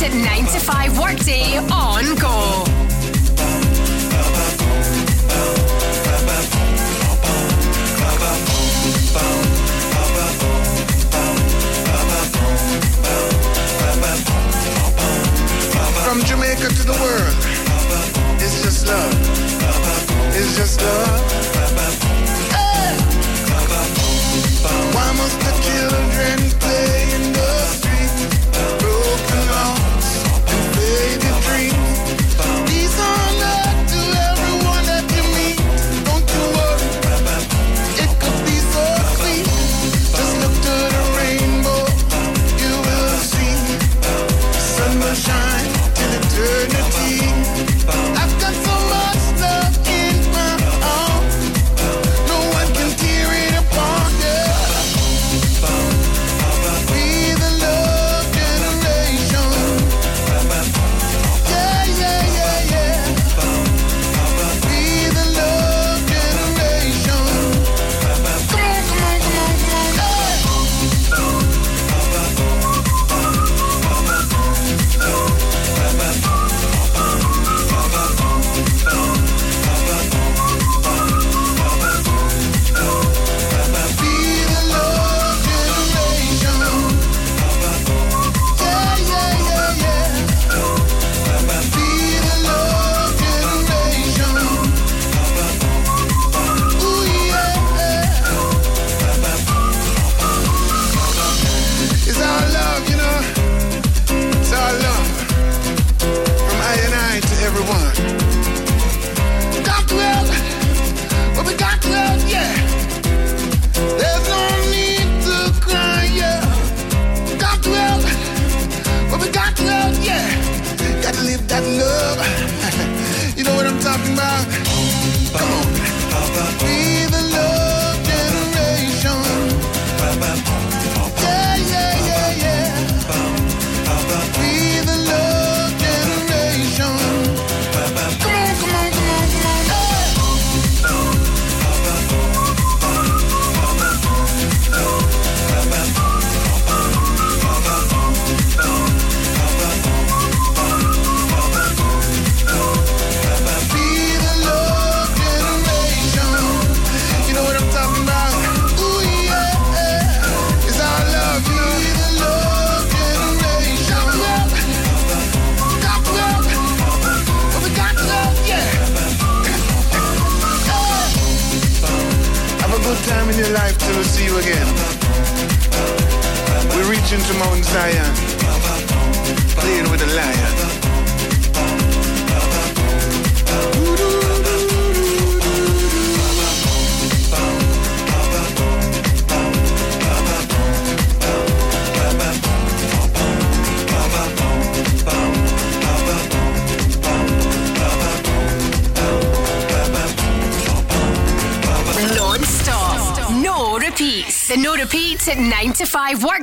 Speaker 5: to 9 to 5 workday on Go.
Speaker 15: From Jamaica to the world, it's just love. It's just love.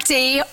Speaker 15: See.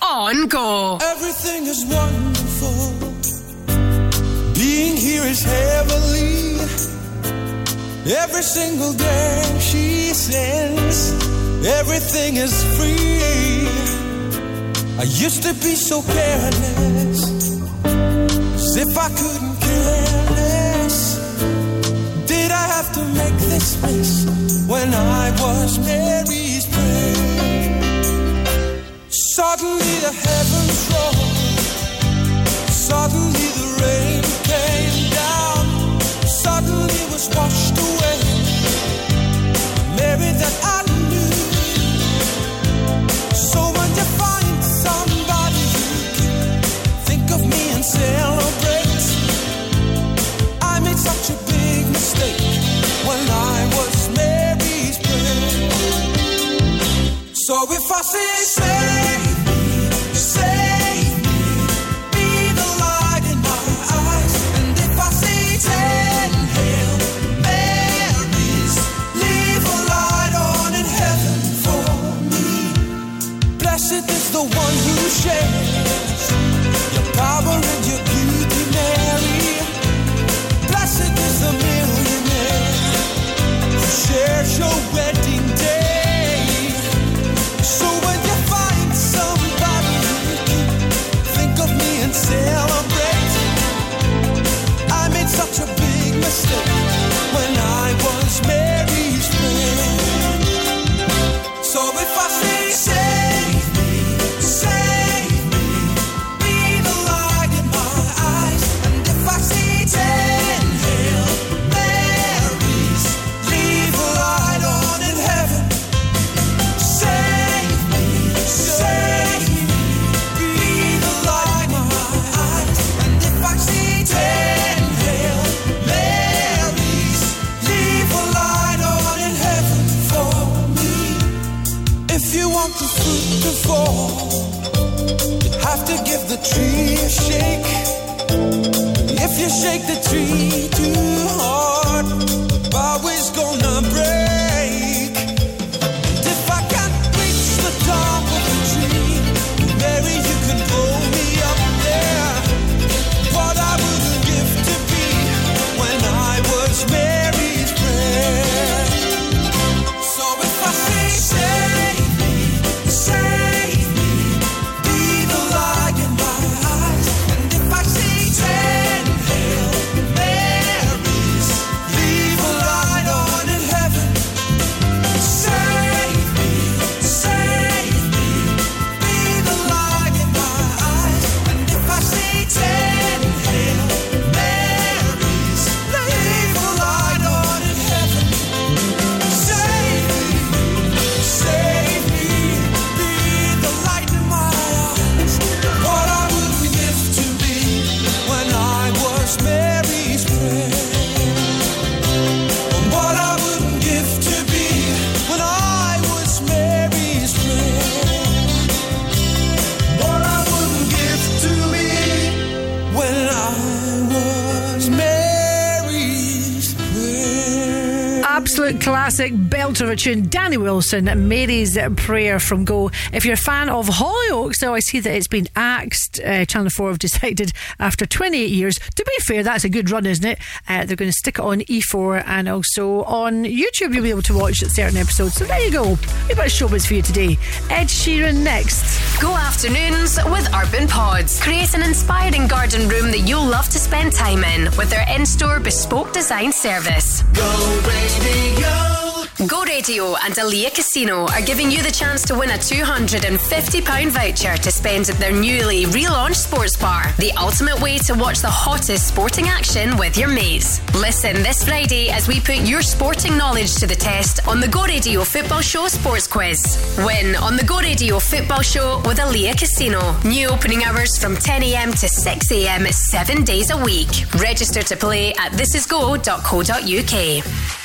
Speaker 6: Belter of a tune. Danny Wilson, Mary's Prayer from Go. If you're a fan of Hollyoaks, though, I see that it's been axed. Uh, Channel 4 have decided after 28 years. To be fair, that's a good run, isn't it? Uh, they're going to stick it on E4 and also on YouTube. You'll be able to watch certain episodes. So there you go. A bit of showbiz for you today. Ed Sheeran next.
Speaker 5: Go afternoons with Urban Pods. Create an inspiring garden room that you'll love to spend time in with their in store bespoke design service.
Speaker 10: Go radio.
Speaker 5: Go Radio and Alea Casino are giving you the chance to win a £250 voucher to spend at their newly relaunched sports bar. The ultimate way to watch the hottest sporting action with your mates. Listen this Friday as we put your sporting knowledge to the test on the Go Radio Football Show Sports Quiz. Win on the Go Radio Football Show with Alea Casino. New opening hours from 10am to 6am, seven days a week. Register to play at thisisgo.co.uk.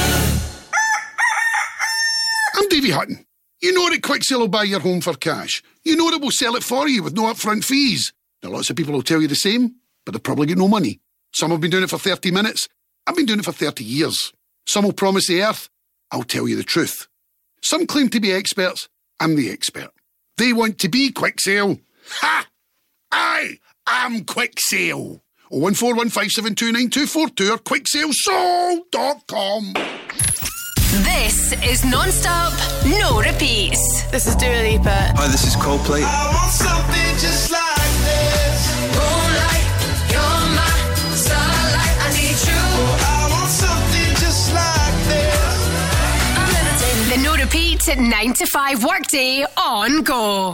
Speaker 33: I'm Davy Hutton. You know that Quick Sale will buy your home for cash. You know that we'll sell it for you with no upfront fees. Now, lots of people will tell you the same, but they've probably got no money. Some have been doing it for 30 minutes. I've been doing it for 30 years. Some will promise the earth. I'll tell you the truth. Some claim to be experts. I'm the expert. They want to be Quick Sale. Ha! I am Quick Sale. 01415729242 or quicksalesold.com.
Speaker 5: This is non-stop, no repeats.
Speaker 24: This is Dua Lipa.
Speaker 9: Hi, this is Coldplay.
Speaker 10: I want something just like this. Moonlight, you're my starlight. I need you. I want something just like this.
Speaker 5: The no repeat 9 to 5 workday on go.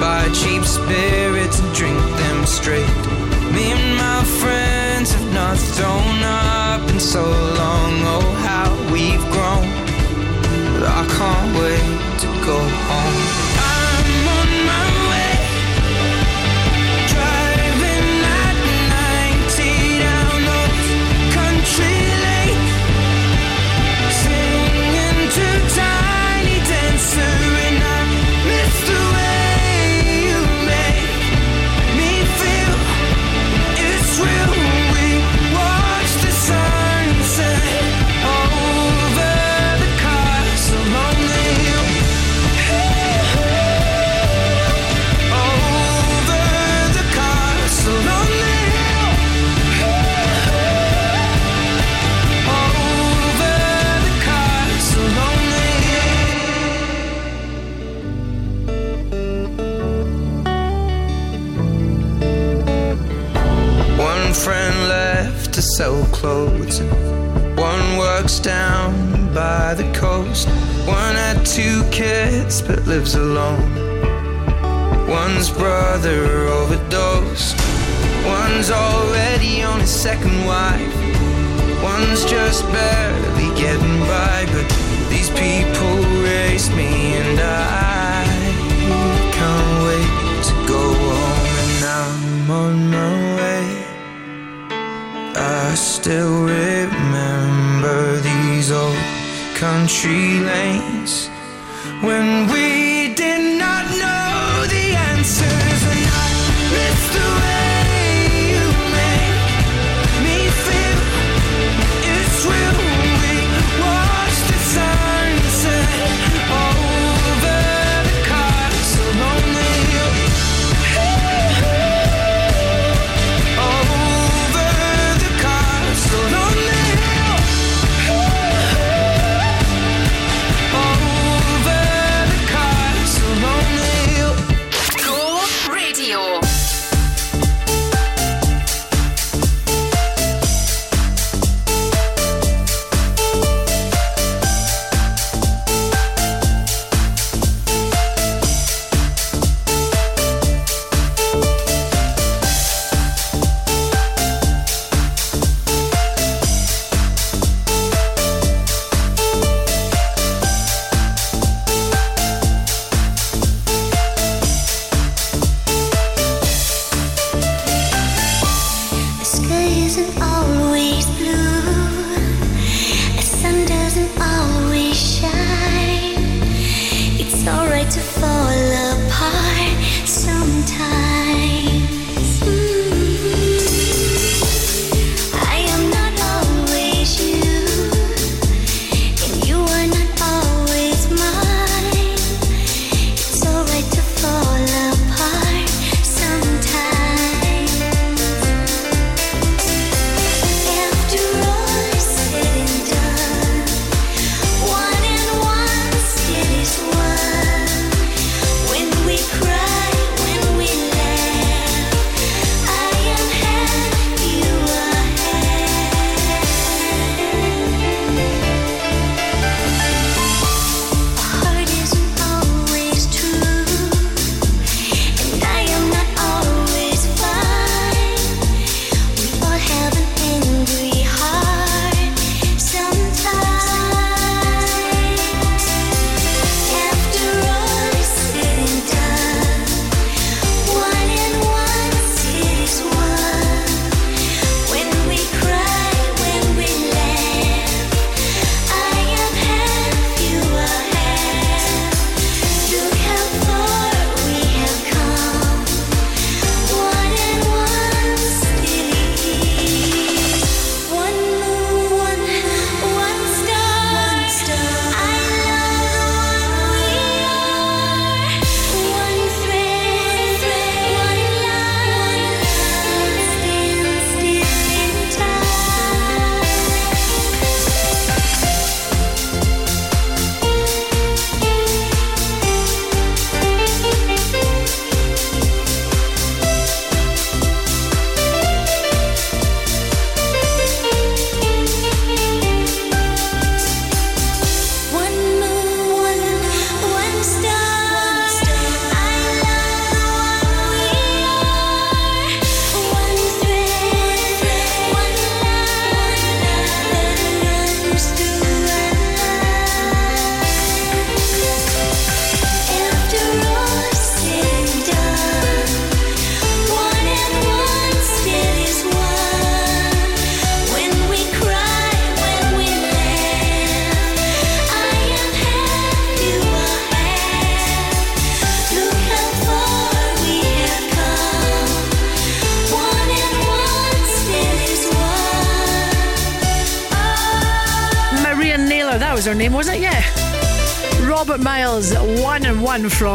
Speaker 34: Buy cheap spirits and drink them straight. Me and my friends have not thrown up in so long. Oh, how we've grown. But I can't wait to go home. Lives alone. One's brother overdosed. One's already on his second wife. One's just barely getting by. But these people race me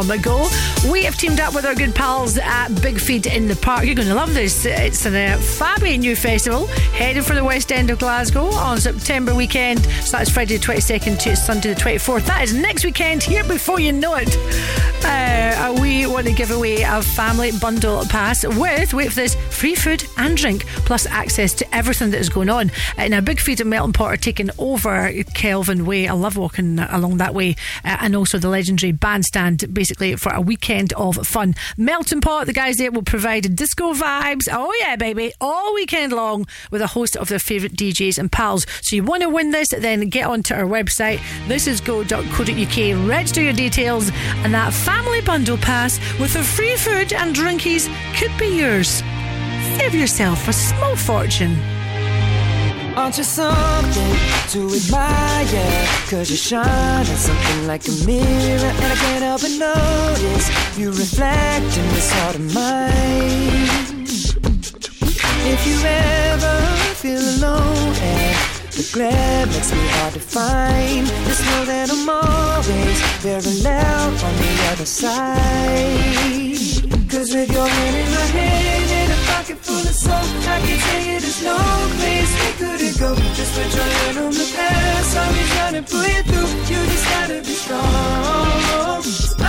Speaker 6: one from with our good pals at Big Feed in the Park. You're going to love this. It's a uh, fabby new festival headed for the West End of Glasgow on September weekend. So that's Friday the 22nd to Sunday the 24th. That is next weekend, here before you know it. Uh, we want to give away a family bundle pass with, wait for this, free food and drink, plus access to everything that is going on. Uh, now, Big Feed and Melton Pot are taking over Kelvin Way. I love walking along that way. Uh, and also the legendary bandstand, basically, for a weekend of fun. Melton Pot, the guys there will provide disco vibes. Oh, yeah, baby. All weekend long with a host of their favourite DJs and pals. So you want to win this, then get onto our website. This is go.co.uk. Register your details, and that family bundle pass with the free food and drinkies could be yours. Save yourself a small fortune.
Speaker 19: Aren't you something to admire? Cause you shine on something like a mirror And I can't help but notice You reflect in this heart of mine If you ever feel alone and the glare makes me hard to find Just know that I'm always very loud on the other side Cause with your hand in my hand pocket full of soul I can tell you there's no place we couldn't go. Just put your hand on the past. I'll be trying to pull you through. You just gotta be strong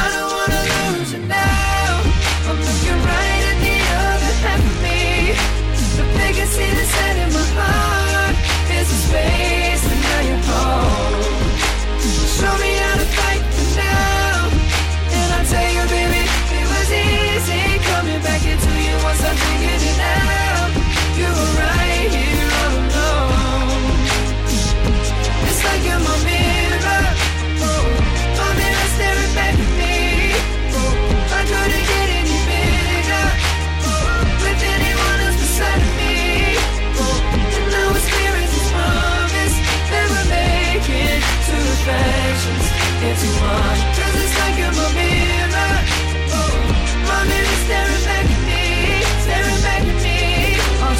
Speaker 19: Cause it's like my mirror. Oh, My staring back at me Staring back at me.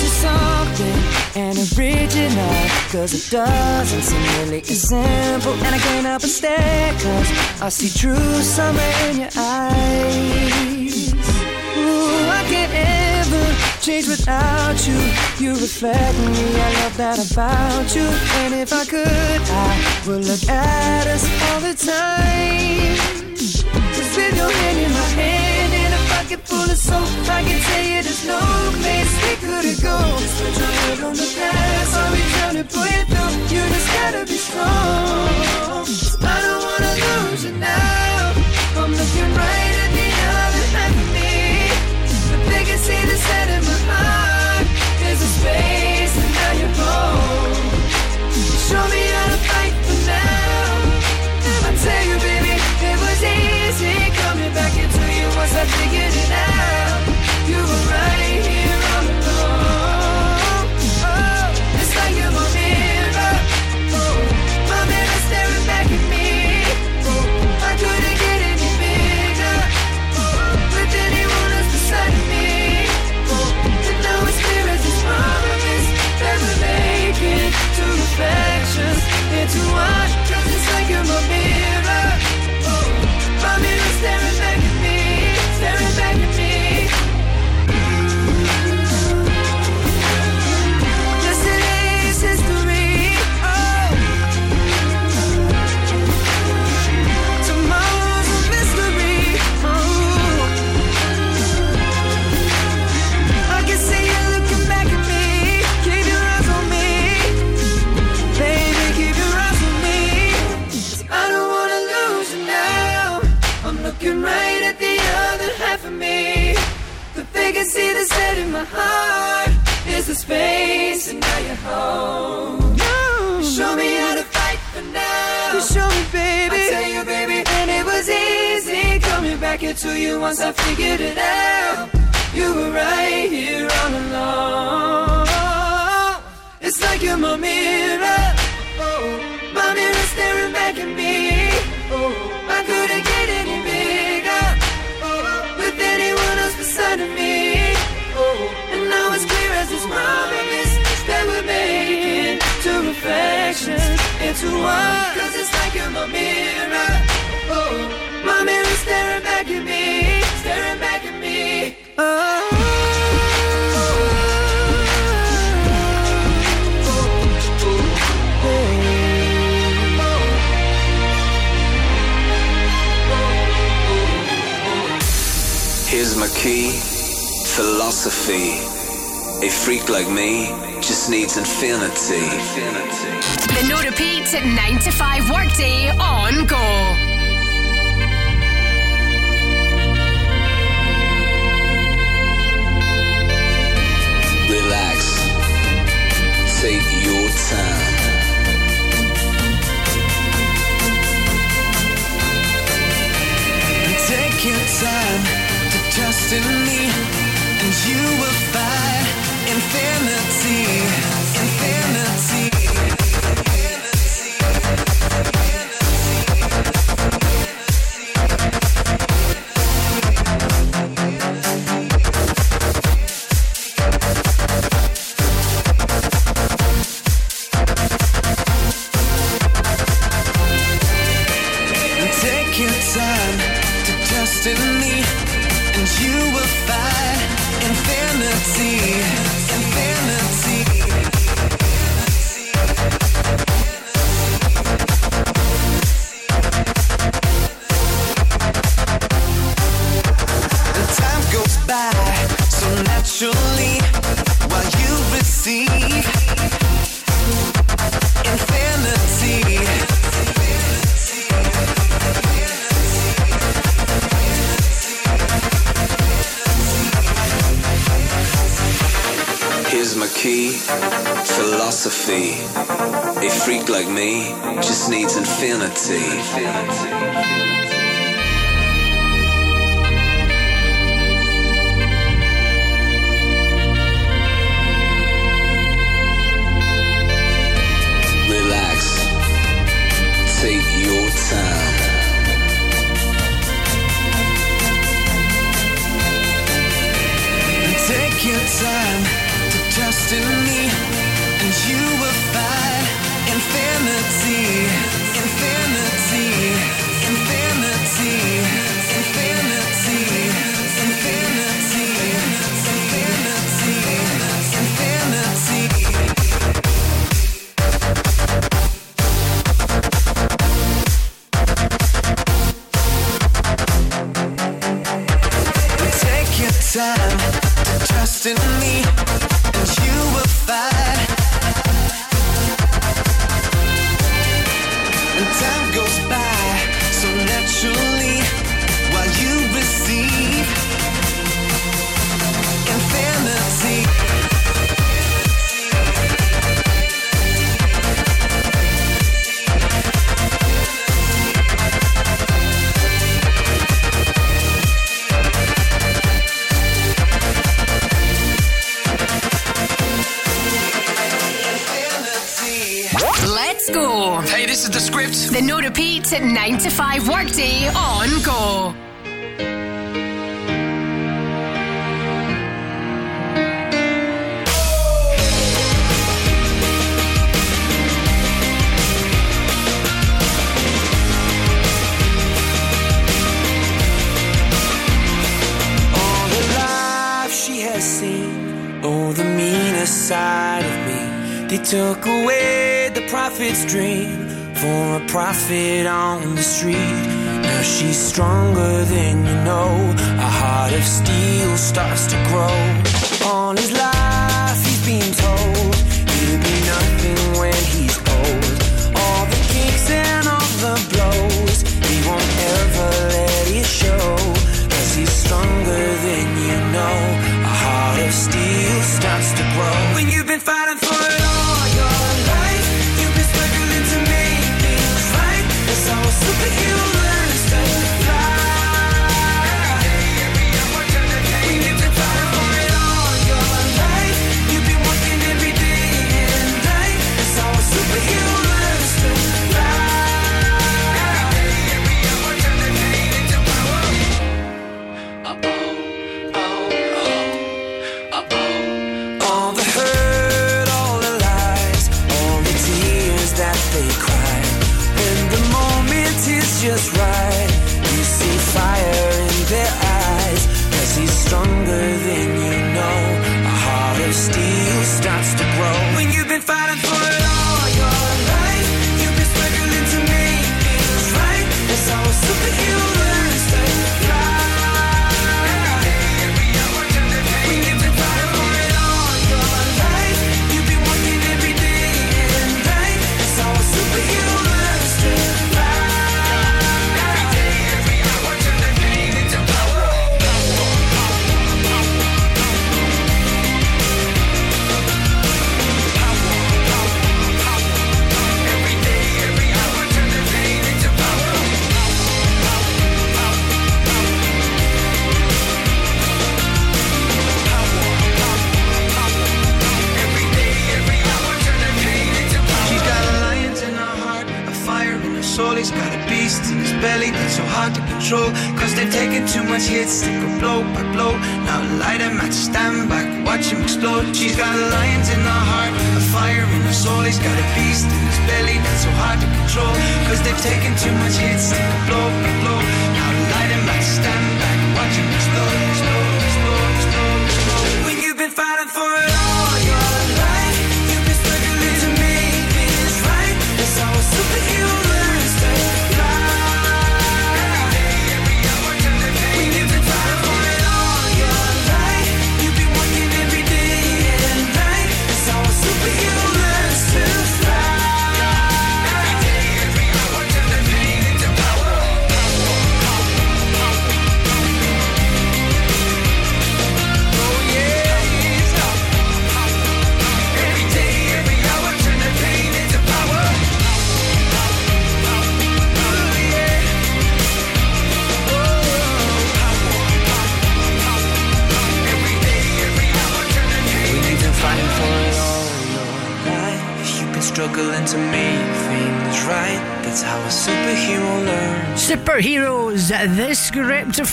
Speaker 19: Something and original Cause it doesn't seem really as simple. And I can't help but stare Cause I see true summer in your eyes. Ooh, I can't change without you. You reflect me, I love that about you. And if I could, I would look at us all the time. Cause with your hand in my hand And a pocket full of soap I can tell you there's no place we couldn't go Just put your head on the past I'll be trying to pull you through. You just gotta be strong. I don't wanna lose you now. I'm looking right see the set in my heart. Is the space, and now you're home. You show me how to fight for now. You show me, baby. I tell you, baby, and it was easy coming back into you once I figured it out. You were right here all along. It's like you're my mirror. Oh, my mirror staring back at me. Oh, I couldn't get your reflections
Speaker 10: into one. Cause it's like you're my mirror. Oh, my mirror staring back at me, staring back at me. Oh.
Speaker 9: Here's my key, philosophy. A freak like me just needs infinity.
Speaker 5: The no repeat 9 to 5 workday on go.
Speaker 9: Relax. Take your time.
Speaker 10: Take your time to trust in me, and you will find infinity, infinity.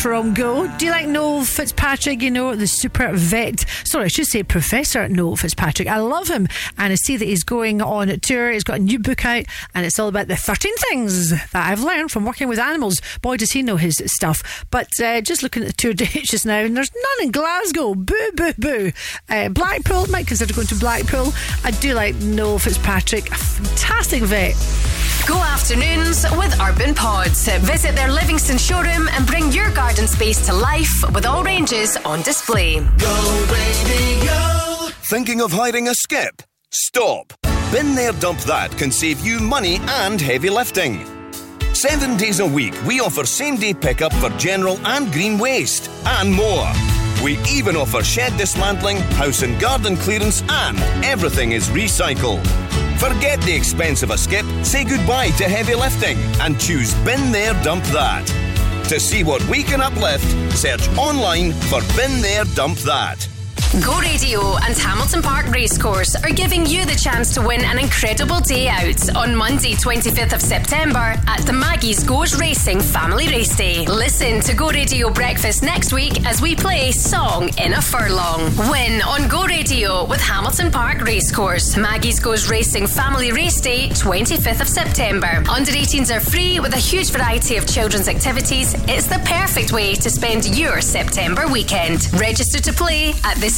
Speaker 35: From Go. Do you like Noel Fitzpatrick? You know, the super vet. Sorry, I should say Professor Noel Fitzpatrick. I love him. And I see that he's going on a tour. He's got a new book out, and it's all about the 13 things that I've learned from working with animals. Boy, does he know his stuff. But uh, just looking at the tour dates just now, and there's none in Glasgow. Boo, boo, boo. Uh, Blackpool, might consider going to Blackpool. I do like Noel Fitzpatrick, a fantastic vet.
Speaker 5: Go afternoons with Urban Pods. Visit their Livingston showroom and bring your garden space to life with all ranges on display.
Speaker 21: Go radio. Thinking of hiring a skip? Stop. Bin There Dump That can save you money and heavy lifting. Seven days a week, we offer same day pickup for general and green waste, and more. We even offer shed dismantling, house and garden clearance, and everything is recycled. Forget the expense of a skip, say goodbye to heavy lifting, and choose Bin There Dump That. To see what we can uplift, search online for Bin There Dump That.
Speaker 5: Go Radio and Hamilton Park Racecourse are giving you the chance to win an incredible day out on Monday, 25th of September at the Maggie's Goes Racing Family Race Day. Listen to Go Radio Breakfast next week as we play Song in a Furlong. Win on Go Radio with Hamilton Park Racecourse. Maggie's Goes Racing Family Race Day, 25th of September. Under 18s are free with a huge variety of children's activities. It's the perfect way to spend your September weekend. Register to play at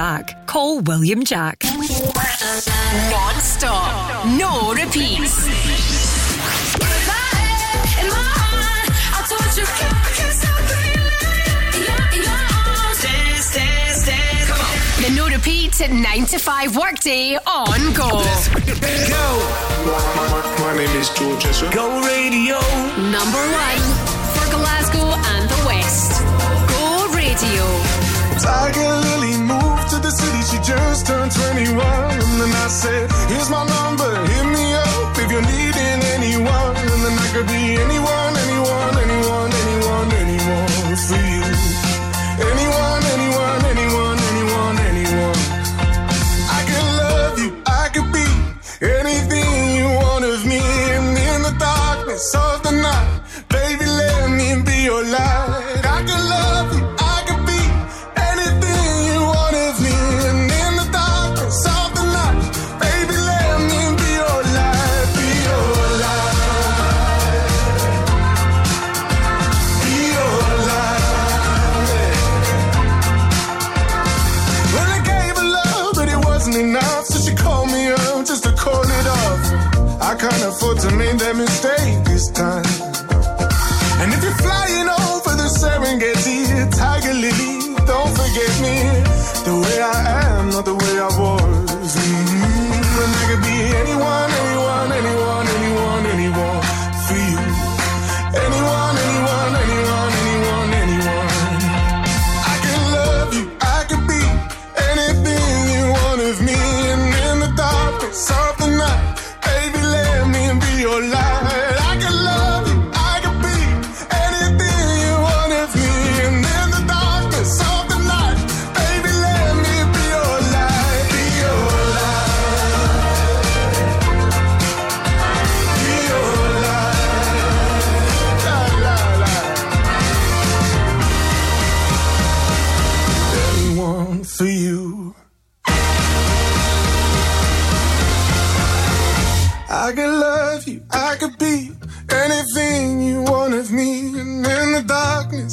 Speaker 16: Call William Jack.
Speaker 5: Non-stop. No repeats. The no repeat 9 to 5 workday on Go.
Speaker 15: Go. My name is George Ezra. Go radio.
Speaker 5: Number one for Glasgow and the West. Go Radio.
Speaker 15: Tiger Lily moved to the city, she just turned 21. And then I said, Here's my number, hit me up if you're needing anyone. And then I could be anyone, anyone,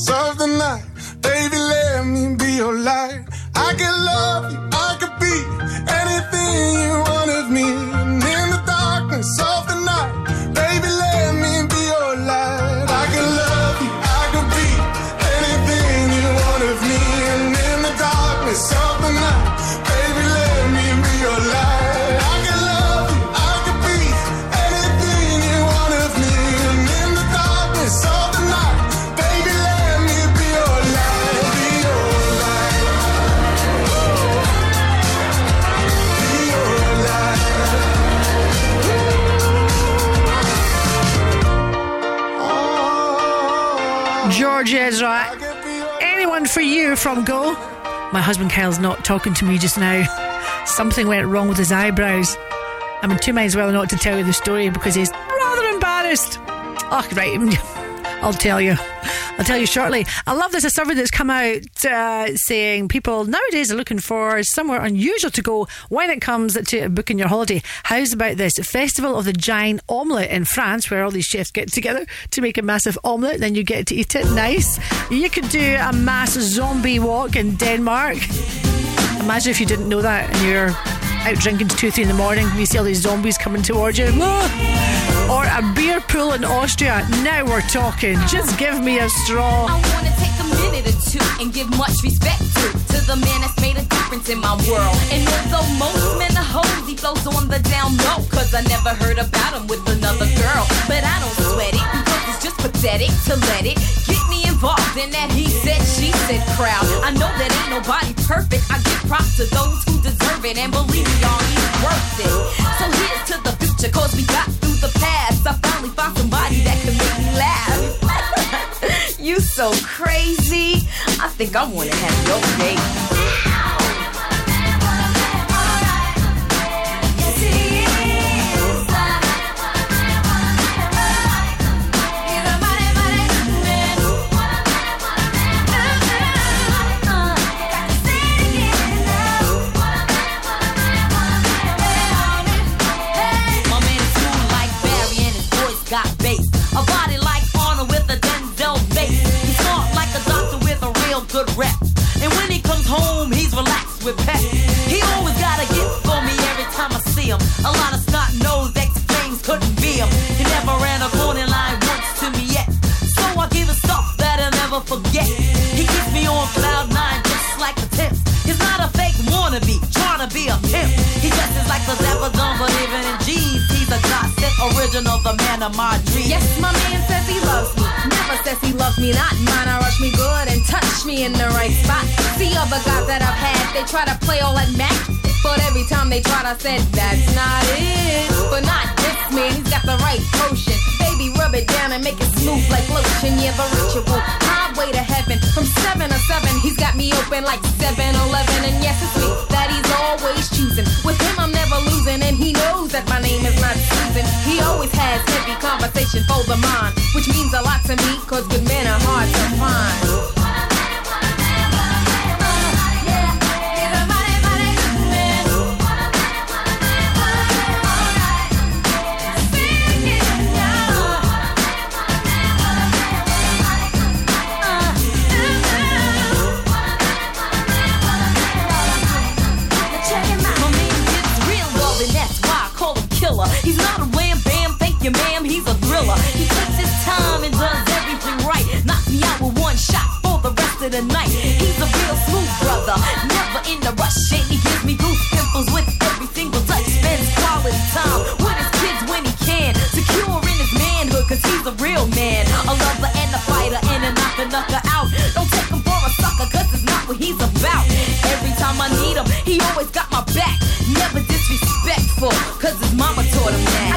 Speaker 15: of the night, baby, let me be your light. I could love you, I could be anything you want of me.
Speaker 6: Ezra. Anyone for you from Go? My husband Kyle's not talking to me just now. Something went wrong with his eyebrows. I'm in two minds or not to tell you the story because he's rather embarrassed. Oh, right. I'll tell you. I'll tell you shortly. I love there's a survey that's come out uh, saying people nowadays are looking for somewhere unusual to go when it comes to booking your holiday. How's about this? Festival of the Giant Omelette in France, where all these chefs get together to make a massive omelette, then you get to eat it. Nice. You could do a mass zombie walk in Denmark. Imagine if you didn't know that and you're out drinking to two, three in the morning and you see all these zombies coming towards you. Or a beer pool in Austria. Now we're talking. Just give me a straw.
Speaker 36: I wanna take a minute or two and give much respect to to the man that's made a difference in my world. And although most men are hoes, he flows on the down low. Cause I never heard about him with another girl. But I don't sweat it because it's just pathetic to let it get me involved in that he said, she said crowd. I know that ain't nobody perfect. I give props to those who deserve it. And believe me, y'all, he's worth it. So here's to the future, cause we got through the past. I finally found somebody that can make me laugh. you so crazy. I think I wanna have your date. With pep. He always got a gift for me every time I see him. A lot of snot nose explains couldn't be him. He never ran a corner line once to me yet. So I give him stuff that I'll never forget. He keeps me on cloud nine just like a tip. He's not a fake wannabe, trying to be a pimp. He dresses like the Dapper Dan, but even in original, the man of my dreams. Yes, my man says he loves me. Never says he loves me not. Mine, I rush me good and touch me in the right spot. See other guys that I've had, they try to play all that Mac. But every time they tried, I said, that's not it. But not this man, he's got the right potion. Baby, rub it down and make it smooth like lotion. Yeah, the ritual. Highway to heaven. From 7 to 7, he's got me open like 7 Eleven. And yes, it's me that he's always choosing. With him, I'm never losing. And he knows that my name is not Susan. He always has heavy conversation for the mind, which means a lot to me, cause good men are hard to find. The night. He's a real smooth brother, never in a rush. And he gives me goose pimples with every single touch. Spends quality time with his kids when he can. Secure in his manhood, cause he's a real man. A lover and a fighter, and a knocker, knocker out. Don't take him for a sucker, cause it's not what he's about. Every time I need him, he always got my back. Never disrespectful, cause his mama taught him that.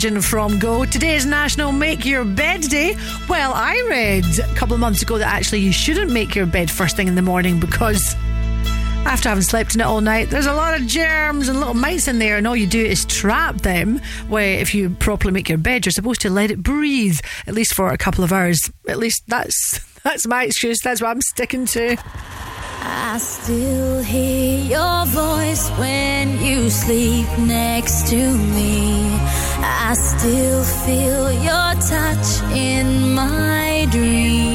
Speaker 6: from go. Today is National Make Your Bed Day. Well, I read a couple of months ago that actually you shouldn't make your bed first thing in the morning because after having slept in it all night, there's a lot of germs and little mites in there, and all you do is trap them. Where if you properly make your bed, you're supposed to let it breathe at least for a couple of hours. At least that's that's my excuse. That's what I'm sticking to.
Speaker 11: I still hear your voice when you sleep next to me. I still feel your touch in my dreams.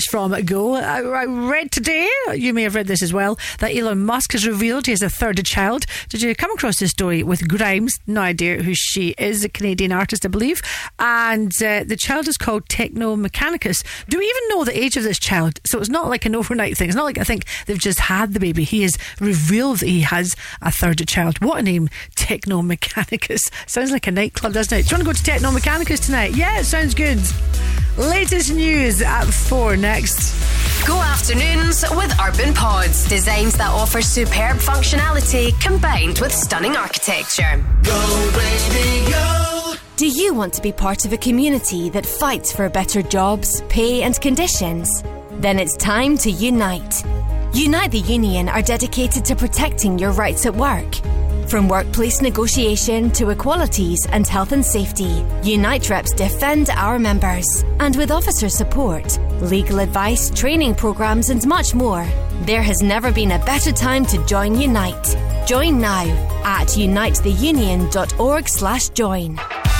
Speaker 11: We
Speaker 35: from Go, I, I read today, you may have read this as well, that Elon Musk has revealed he has a third child. Did you come across this story with Grimes? No idea who she is, a Canadian artist, I believe. And uh, the child is called Techno Mechanicus. Do we even know the age of this child? So it's not like an overnight thing. It's not like I think they've just had the baby. He has revealed that he has a third child. What a name, Techno Mechanicus. Sounds like a nightclub, doesn't it? Do you want to go to Techno Mechanicus tonight? Yeah, it sounds good. Latest news at four next.
Speaker 37: Go afternoons with Urban Pods. Designs that offer superb functionality combined with stunning architecture.
Speaker 15: Go radio.
Speaker 5: Do you want to be part of a community that fights for better jobs, pay, and conditions? Then it's time to unite. Unite the Union are dedicated to protecting your rights at work. From workplace negotiation to equalities and health and safety, Unite reps defend our members. And with officer support, legal advice, training programs, and much more, there has never been a better time to join Unite. Join now at unitetheunion.org/join.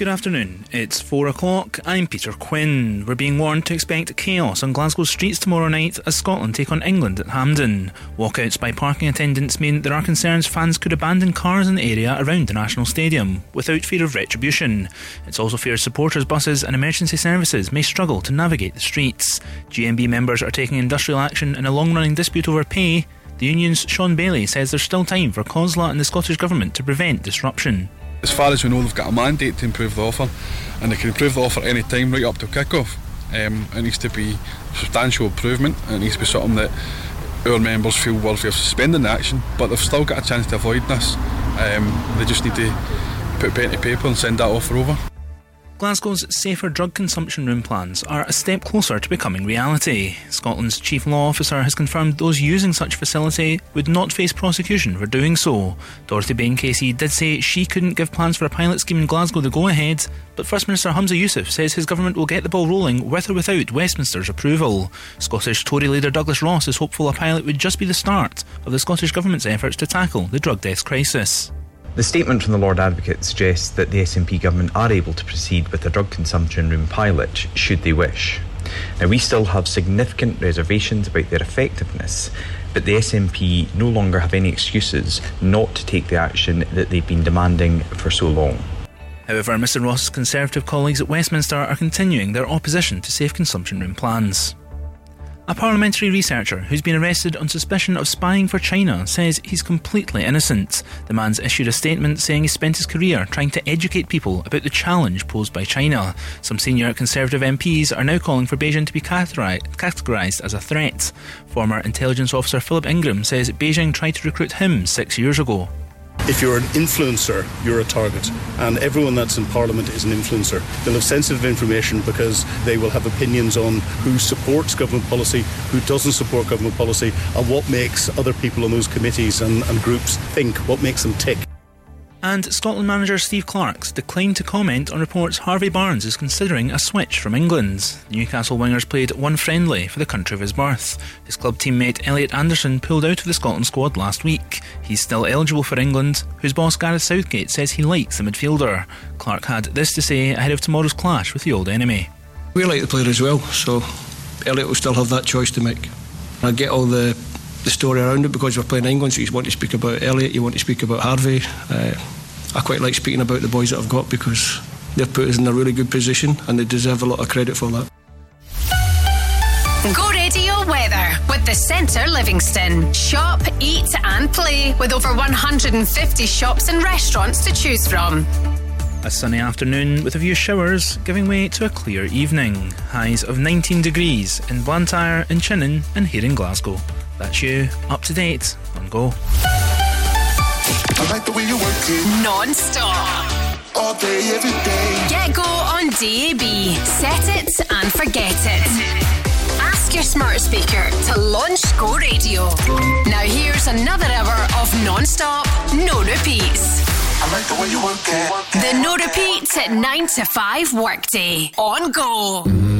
Speaker 29: Good afternoon. It's four o'clock. I'm Peter Quinn. We're being warned to expect chaos on Glasgow streets tomorrow night as Scotland take on England at Hampden. Walkouts by parking attendants mean there are concerns fans could abandon cars in the area around the National Stadium without fear of retribution. It's also feared supporters' buses and emergency services may struggle to navigate the streets. GMB members are taking industrial action in a long running dispute over pay. The union's Sean Bailey says there's still time for COSLA and the Scottish Government to prevent disruption.
Speaker 2: As far as we know, they've got a mandate to improve the offer, and they can improve the offer any time right up to kick-off. Um, it needs to be substantial improvement, and it needs to be something that our members feel worthy of suspending the action, but they've still got a chance to avoid this. Um, they just need to put pen to paper and send that offer over.
Speaker 29: Glasgow's safer drug consumption room plans are a step closer to becoming reality. Scotland's Chief Law Officer has confirmed those using such facility would not face prosecution for doing so. Dorothy Bain Casey did say she couldn't give plans for a pilot scheme in Glasgow the go ahead, but First Minister Hamza Yousaf says his government will get the ball rolling with or without Westminster's approval. Scottish Tory leader Douglas Ross is hopeful a pilot would just be the start of the Scottish Government's efforts to tackle the drug deaths crisis.
Speaker 38: The statement from the Lord Advocate suggests that the SNP government are able to proceed with a drug consumption room pilot should they wish. Now, we still have significant reservations about their effectiveness, but the SNP no longer have any excuses not to take the action that they've been demanding for so long.
Speaker 29: However, Mr Ross's Conservative colleagues at Westminster are continuing their opposition to safe consumption room plans. A parliamentary researcher who's been arrested on suspicion of spying for China says he's completely innocent. The man's issued a statement saying he spent his career trying to educate people about the challenge posed by China. Some senior Conservative MPs are now calling for Beijing to be categorised as a threat. Former intelligence officer Philip Ingram says Beijing tried to recruit him six years ago.
Speaker 39: If you're an influencer, you're a target. And everyone that's in Parliament is an influencer. They'll have sensitive information because they will have opinions on who supports government policy, who doesn't support government policy, and what makes other people on those committees and, and groups think, what makes them tick.
Speaker 29: And Scotland manager Steve Clarke's declined to comment on reports Harvey Barnes is considering a switch from England. Newcastle wingers played one friendly for the country of his birth. His club teammate Elliot Anderson pulled out of the Scotland squad last week. He's still eligible for England, whose boss Gareth Southgate says he likes the midfielder. Clark had this to say ahead of tomorrow's clash with the old enemy.
Speaker 4: We like the player as well, so Elliot will still have that choice to make. I get all the the story around it because we're playing England, so you want to speak about Elliot, you want to speak about Harvey. Uh, I quite like speaking about the boys that I've got because they've put us in a really good position and they deserve a lot of credit for that.
Speaker 5: Go radio weather with the Centre Livingston. Shop, eat, and play with over 150 shops and restaurants to choose from.
Speaker 29: A sunny afternoon with a few showers, giving way to a clear evening. Highs of 19 degrees in Blantyre, in Chinnan, and here in Glasgow. That's you, up to date on Go.
Speaker 40: I like the way you work it.
Speaker 5: Non stop.
Speaker 40: All day, every day.
Speaker 5: Get Go on DAB. Set it and forget it. Ask your smart speaker to launch Go Radio. Now here's another hour of non-stop, no repeats.
Speaker 40: I like the way you work it.
Speaker 5: The no repeats at 9 to 5 workday on Go.
Speaker 10: In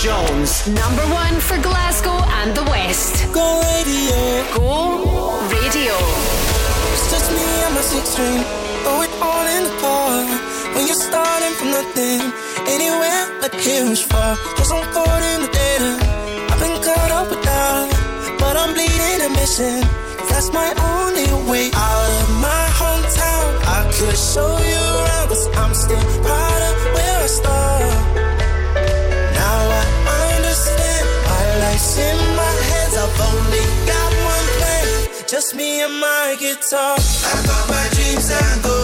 Speaker 41: Jones.
Speaker 5: Number one for Glasgow and the West.
Speaker 41: Go radio.
Speaker 5: Go Radio.
Speaker 15: just me and my six string. Throw it all in the car. When you're starting from nothing, anywhere but here's far. Cause I'm caught in the data. I've been caught up with that. But I'm bleeding and missing. That's my only way out of my hometown. I could show you around, cause I'm still proud of where I started. Just me and my guitar. I got my dreams and go,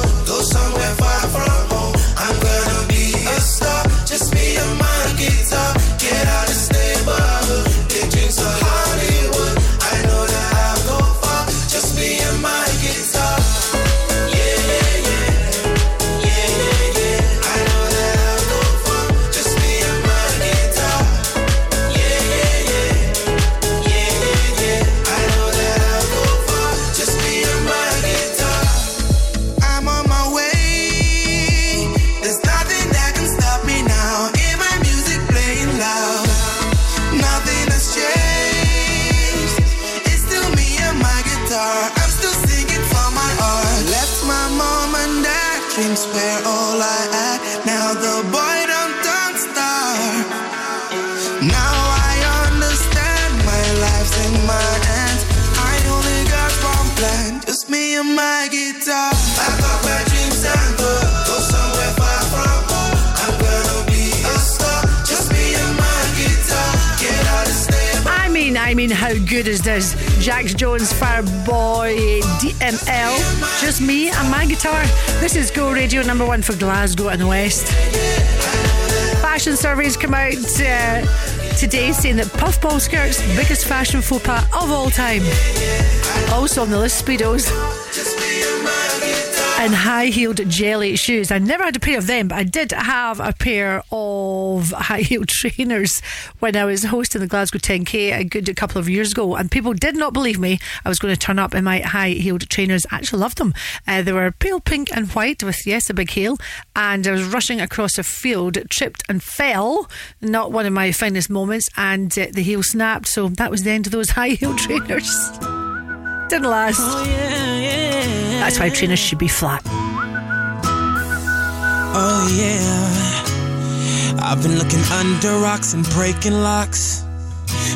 Speaker 6: mean, how good is this? Jax Jones, Fireboy, DML, just me and my guitar. This is Go Radio number one for Glasgow and the West. Fashion surveys come out uh, today saying that puffball skirts, biggest fashion faux pas of all time. Also on the list, Speedos. And high heeled jelly shoes. I never had a pair of them, but I did have a pair of high heeled trainers when I was hosting the Glasgow 10K a good couple of years ago. And people did not believe me. I was going to turn up in my high heeled trainers. I actually loved them. Uh, they were pale pink and white with, yes, a big heel. And I was rushing across a field, tripped and fell. Not one of my finest moments. And uh, the heel snapped. So that was the end of those high heeled trainers. Didn't last. Oh, That's why trainers should be flat.
Speaker 10: Oh yeah. I've been looking under rocks and breaking locks.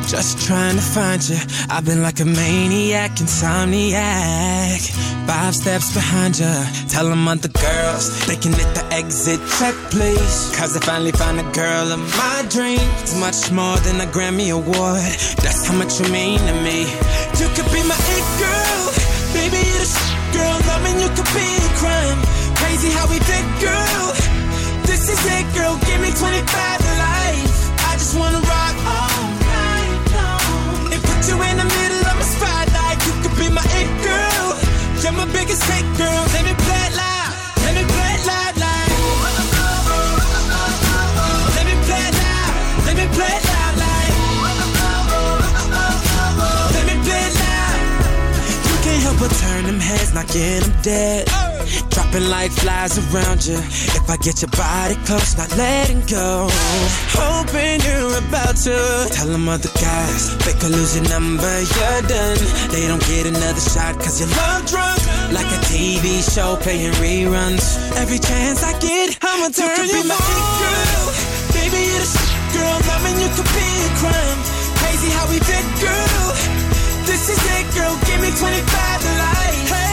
Speaker 10: Just trying to find you. I've been like a maniac, insomniac. Five steps behind you. Tell them other girls they can hit the exit check, please. Cause I finally found a girl of my dreams. It's much more than a Grammy Award. That's how much you mean to me. You could be my it girl. Baby, you're the shit, girl. Loving you could be a crime. Crazy how we did, girl. This is it, girl. Give me 25 to life. I just wanna put you in the middle of my spotlight. You could be my it girl. You're my biggest hit, girl. Let me play it loud. Let me play it loud, like. Let me play it loud. Let me play it loud, like. Let me play it loud. You can't help but turn them heads, not get them dead. Dropping like flies around you. If I get your body close, not letting go. Hoping you're about to tell them other guys. They could lose your number, you're done. They don't get another shot cause you're love drunk. Like a TV show playing reruns. Every chance I get, I'ma turn you, my it girl. Baby, you're the shit, girl. Loving you could be a crime. Crazy how we did, girl. This is it, girl. Give me 25 to life. Hey,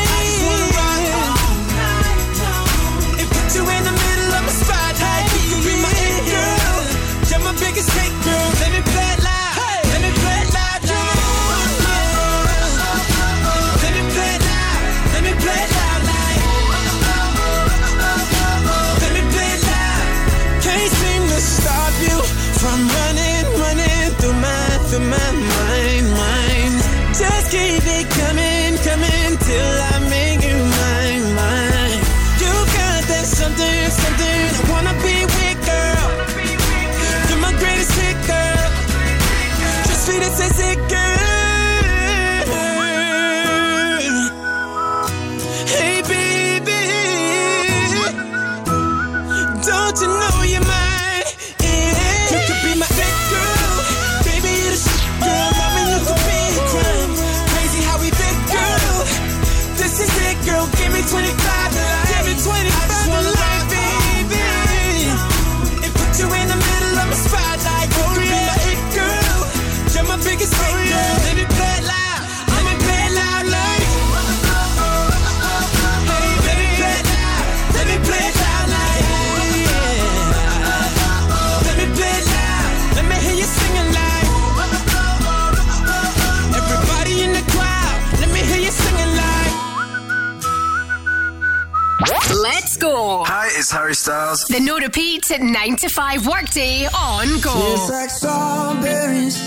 Speaker 10: Score. Hi, it's
Speaker 9: Harry Styles.
Speaker 5: The no repeat at 9 to 5 workday on Go.
Speaker 15: It's like strawberries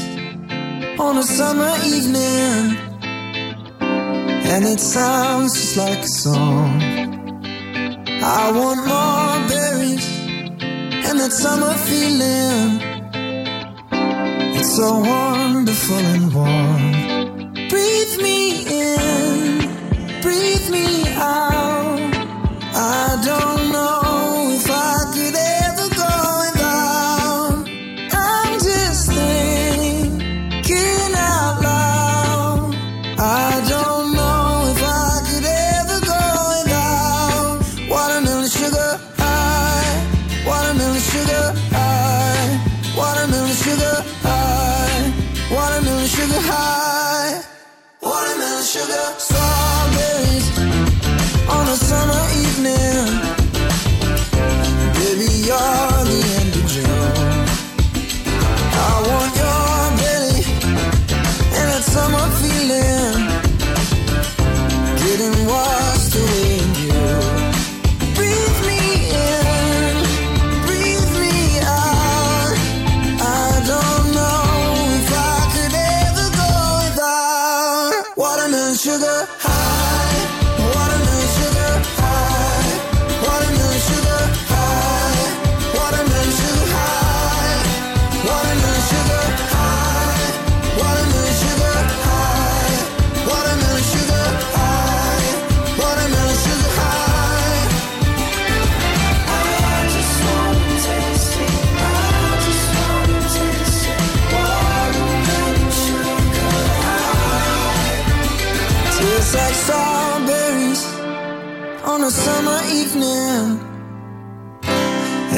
Speaker 15: on a summer evening. And it sounds just like a song. I want more berries and that summer feeling. It's so wonderful and warm. Breathe me in, breathe me out. I don't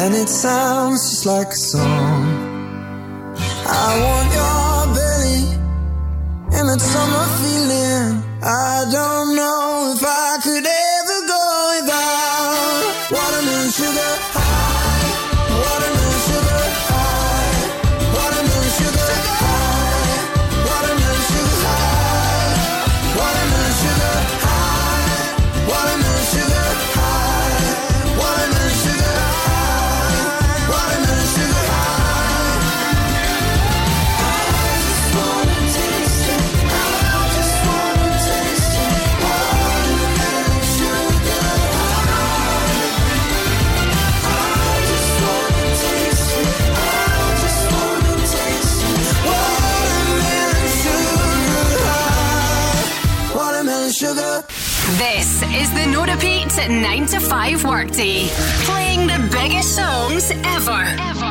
Speaker 15: and it sounds just like a song. I want your belly and that summer feeling. I don't know.
Speaker 5: nine to five workday, playing the biggest songs ever.
Speaker 6: ever.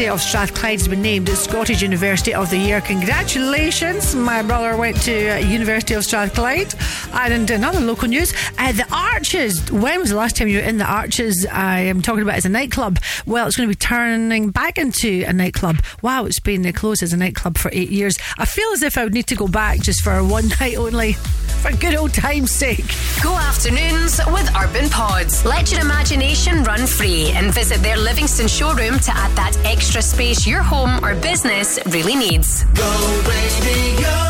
Speaker 6: University of Strathclyde has been named Scottish University of the Year. Congratulations. My brother went to uh, University of Strathclyde. And another local news, uh, the Arches. When was the last time you were in the Arches? I am talking about as a nightclub. Well, it's going to be turning back into a nightclub. Wow, it's been closed as a nightclub for eight years. I feel as if I would need to go back just for one night only, for good old time's sake.
Speaker 5: Go afternoons with Urban Pods. Let your imagination run free and visit their Livingston showroom to add that extra space your home or business really needs.
Speaker 15: Go.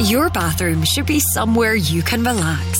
Speaker 16: Your bathroom should be somewhere you can relax.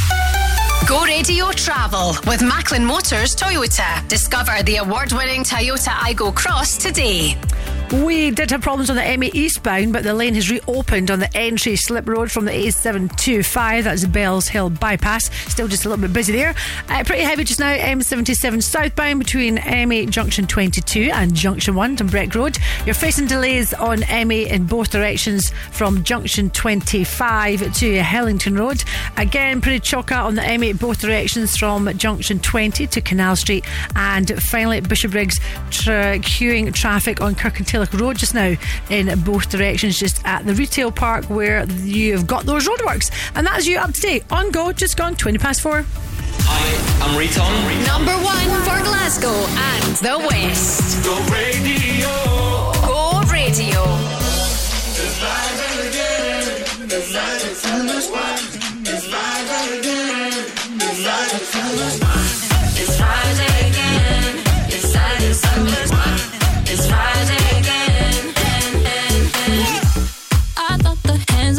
Speaker 5: Go Radio Travel with Macklin Motors Toyota. Discover the award winning Toyota Igo Cross today.
Speaker 6: We did have problems on the M8 eastbound, but the lane has reopened on the entry slip road from the A725. That's Bells Hill bypass. Still just a little bit busy there. Uh, pretty heavy just now. M77 southbound between M8 Junction 22 and Junction 1 Dumbreck Road. You're facing delays on M8 in both directions from Junction 25 to Hellington Road. Again, pretty chocker on the M8 both directions from Junction 20 to Canal Street. And finally, Bishopbriggs tra- queuing traffic on Kirkintilloch Road just now in both directions, just at the retail park where you've got those roadworks. And that's you up to date on Go, just gone 20 past four.
Speaker 9: Hi, I'm Riton.
Speaker 5: Number one for Glasgow and the West.
Speaker 9: Go radio.
Speaker 5: Go Radio.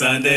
Speaker 15: Sunday,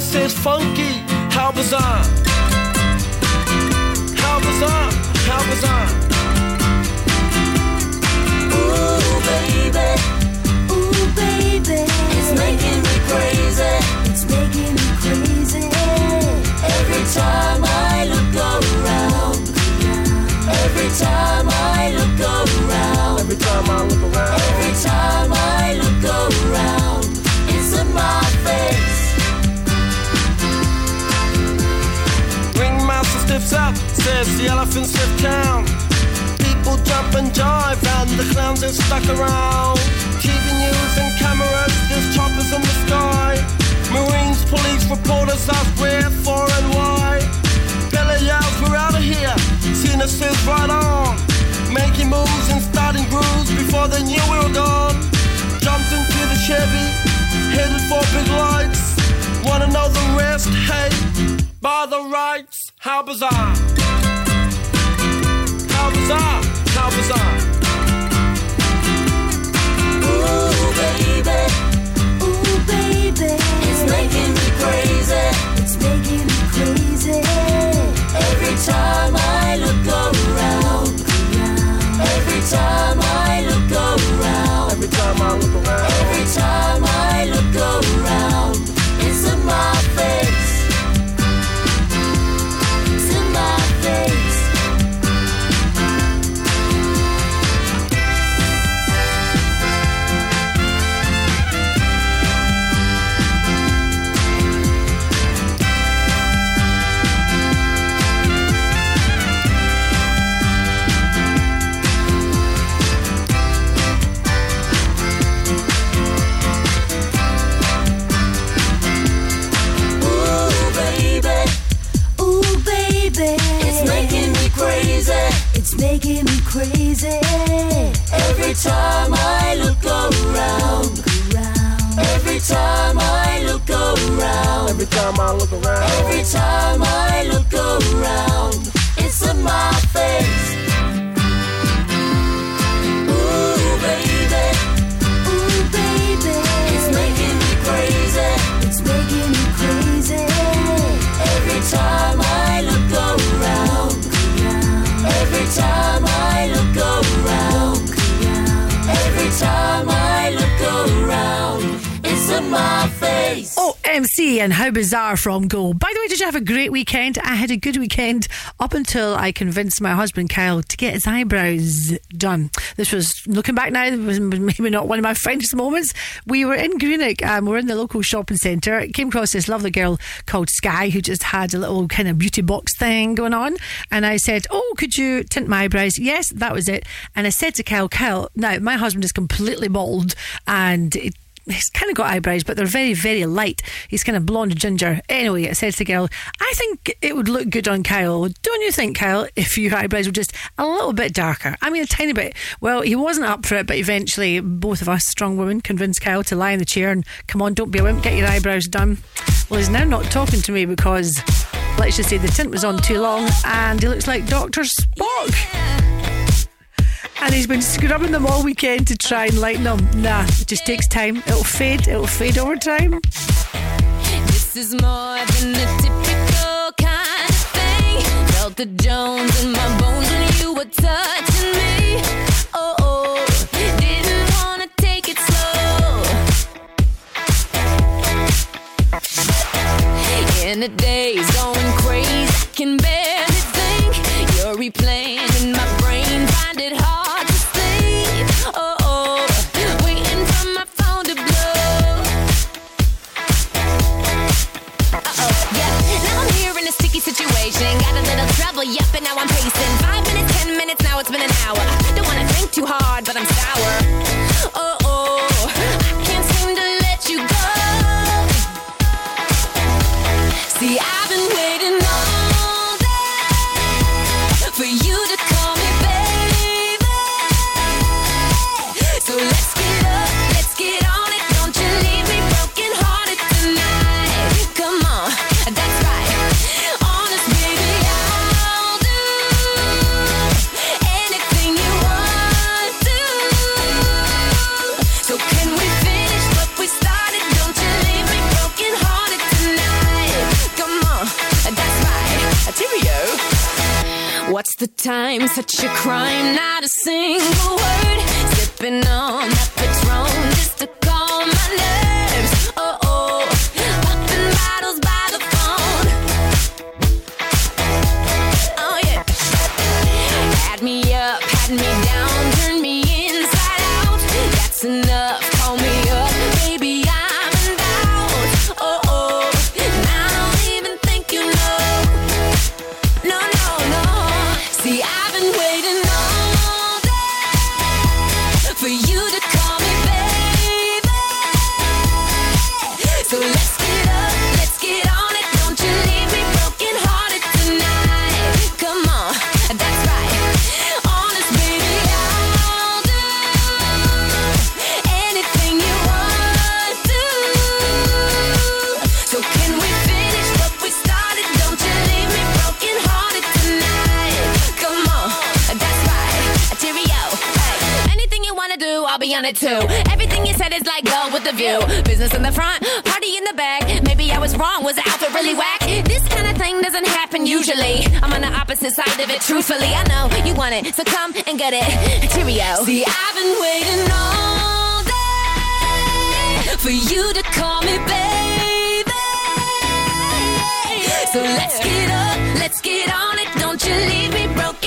Speaker 42: Cena funky. How bizarre! How and clowns are stuck around. TV news and cameras, there's choppers in the sky. Marines, police, reporters ask where, for, and why. Bella yells, we're out of here. Cena says, right on. Making moves and starting grooves before they knew we were gone. Jumped into the Chevy, headed for big lights. Wanna know the rest? Hey, by the rights, how bizarre! How bizarre! How bizarre!
Speaker 43: Every time I look around. Every time I look around.
Speaker 42: Every time I look around.
Speaker 43: It's in my crazy. Every time I look around. Every time I look around.
Speaker 42: Every time I look around.
Speaker 43: Every time I look around. It's in my face. Ooh, baby. Ooh, baby. It's making me crazy. It's making me crazy. Every time I look around. Every time time I look around. It's a my
Speaker 6: Oh, MC and how bizarre from Go. By the way, did you have a great weekend? I had a good weekend up until I convinced my husband Kyle to get his eyebrows done. This was looking back now, was maybe not one of my finest moments. We were in Greenock, um, we we're in the local shopping centre. Came across this lovely girl called Sky who just had a little kind of beauty box thing going on. And I said, Oh, could you tint my eyebrows? Yes, that was it. And I said to Kyle, Kyle, now my husband is completely bald and it he's kind of got eyebrows, but they're very, very light. He's kind of blonde ginger. Anyway, it says to girl, I think it would look good on Kyle. Don't you think, Kyle, if your eyebrows were just a little bit darker? I mean, a tiny bit. Well, he wasn't up for it, but eventually, both of us strong women convinced Kyle to lie in the chair and come on, don't be a wimp, get your eyebrows done. Well, he's now not talking to me because, let's just say, the tint was on too long and he looks like Dr. Spock and he's been scrubbing them all weekend to try and lighten them. Nah, it just takes time. It'll fade. It'll fade over time.
Speaker 24: This is more than a typical kind of thing. Felt the Jones in my bones when you were touching me. Oh, oh.
Speaker 36: the days going crazy, I can barely think. You're replaying. situation. Got a little trouble, yep, and now I'm pacing. Five minutes, ten minutes, now it's been an hour. Don't wanna think too hard, but I'm sour. What's the time? Such a crime, not a single word. Sipping on that be on it too. Everything you said is like gold with the view. Business in the front, party in the back. Maybe I was wrong. Was the outfit really whack? This kind of thing doesn't happen usually. I'm on the opposite side of it, truthfully. I know you want it, so come and get it. Cheerio. See, I've been waiting all day for you to call me baby. So let's get up, let's get on it. Don't you leave me
Speaker 5: broke.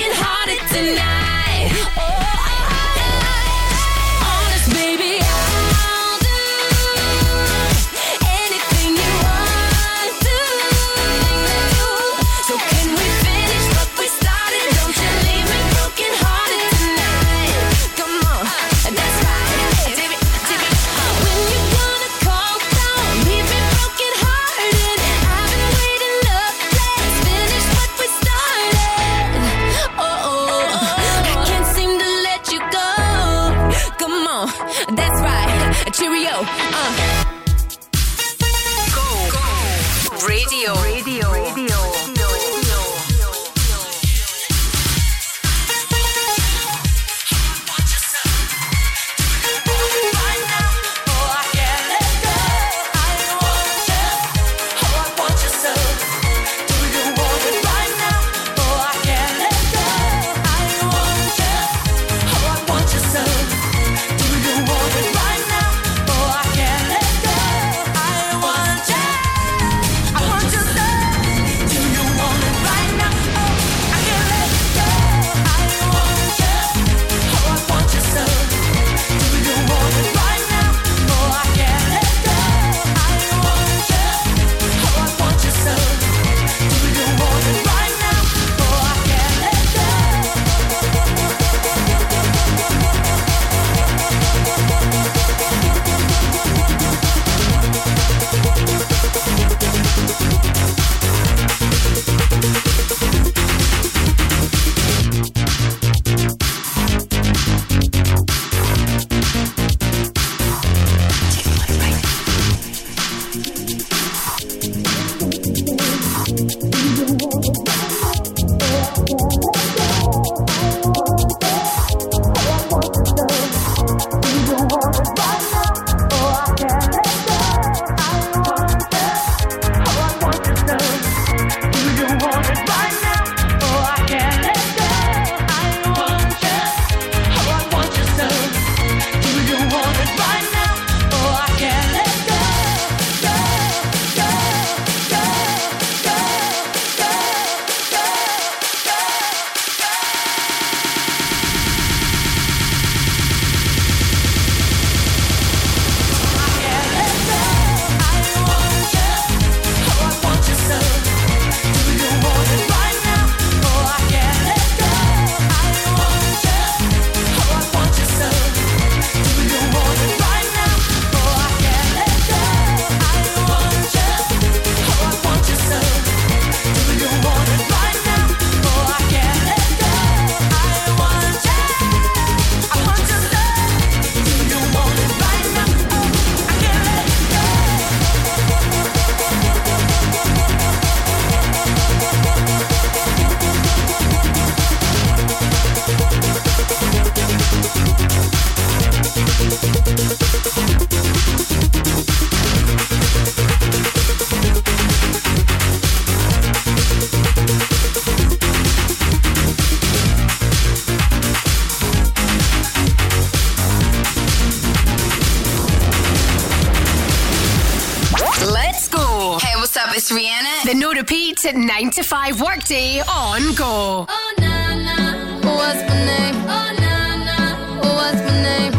Speaker 5: 9 to 5 workday on Go.
Speaker 24: Oh, na, na, what's my name? Oh, na, na, what's my name?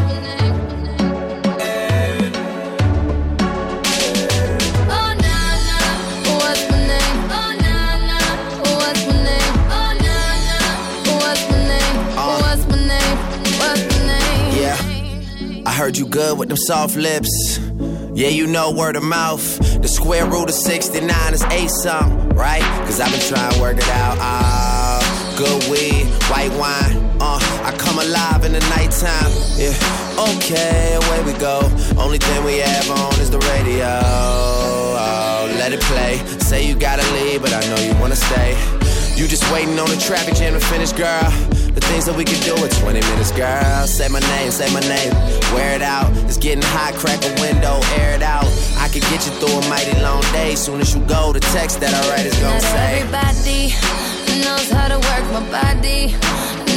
Speaker 24: Oh, na, na, what's my name? Oh, na, na, what's my name? Oh, na, na, what's my name? What's uh. my name? What's my name?
Speaker 44: Yeah. I heard you good with them soft lips. Yeah, you know word of mouth. The square root of 69 is eight something, right? Cause I've been trying to work it out. Ah, good weed, white wine. Uh, I come alive in the nighttime. Yeah, okay, away we go. Only thing we have on is the radio. Oh, let it play. Say you gotta leave, but I know you wanna stay. You just waiting on the traffic jam to finish, girl. The things that we can do in 20 minutes, girl. Say my name, say my name. Wear it out. It's getting hot, crack a window, air it out. I could get you through a mighty long day. Soon as you go, the text that I write is gonna
Speaker 24: Not
Speaker 44: say.
Speaker 24: everybody knows how to work my body,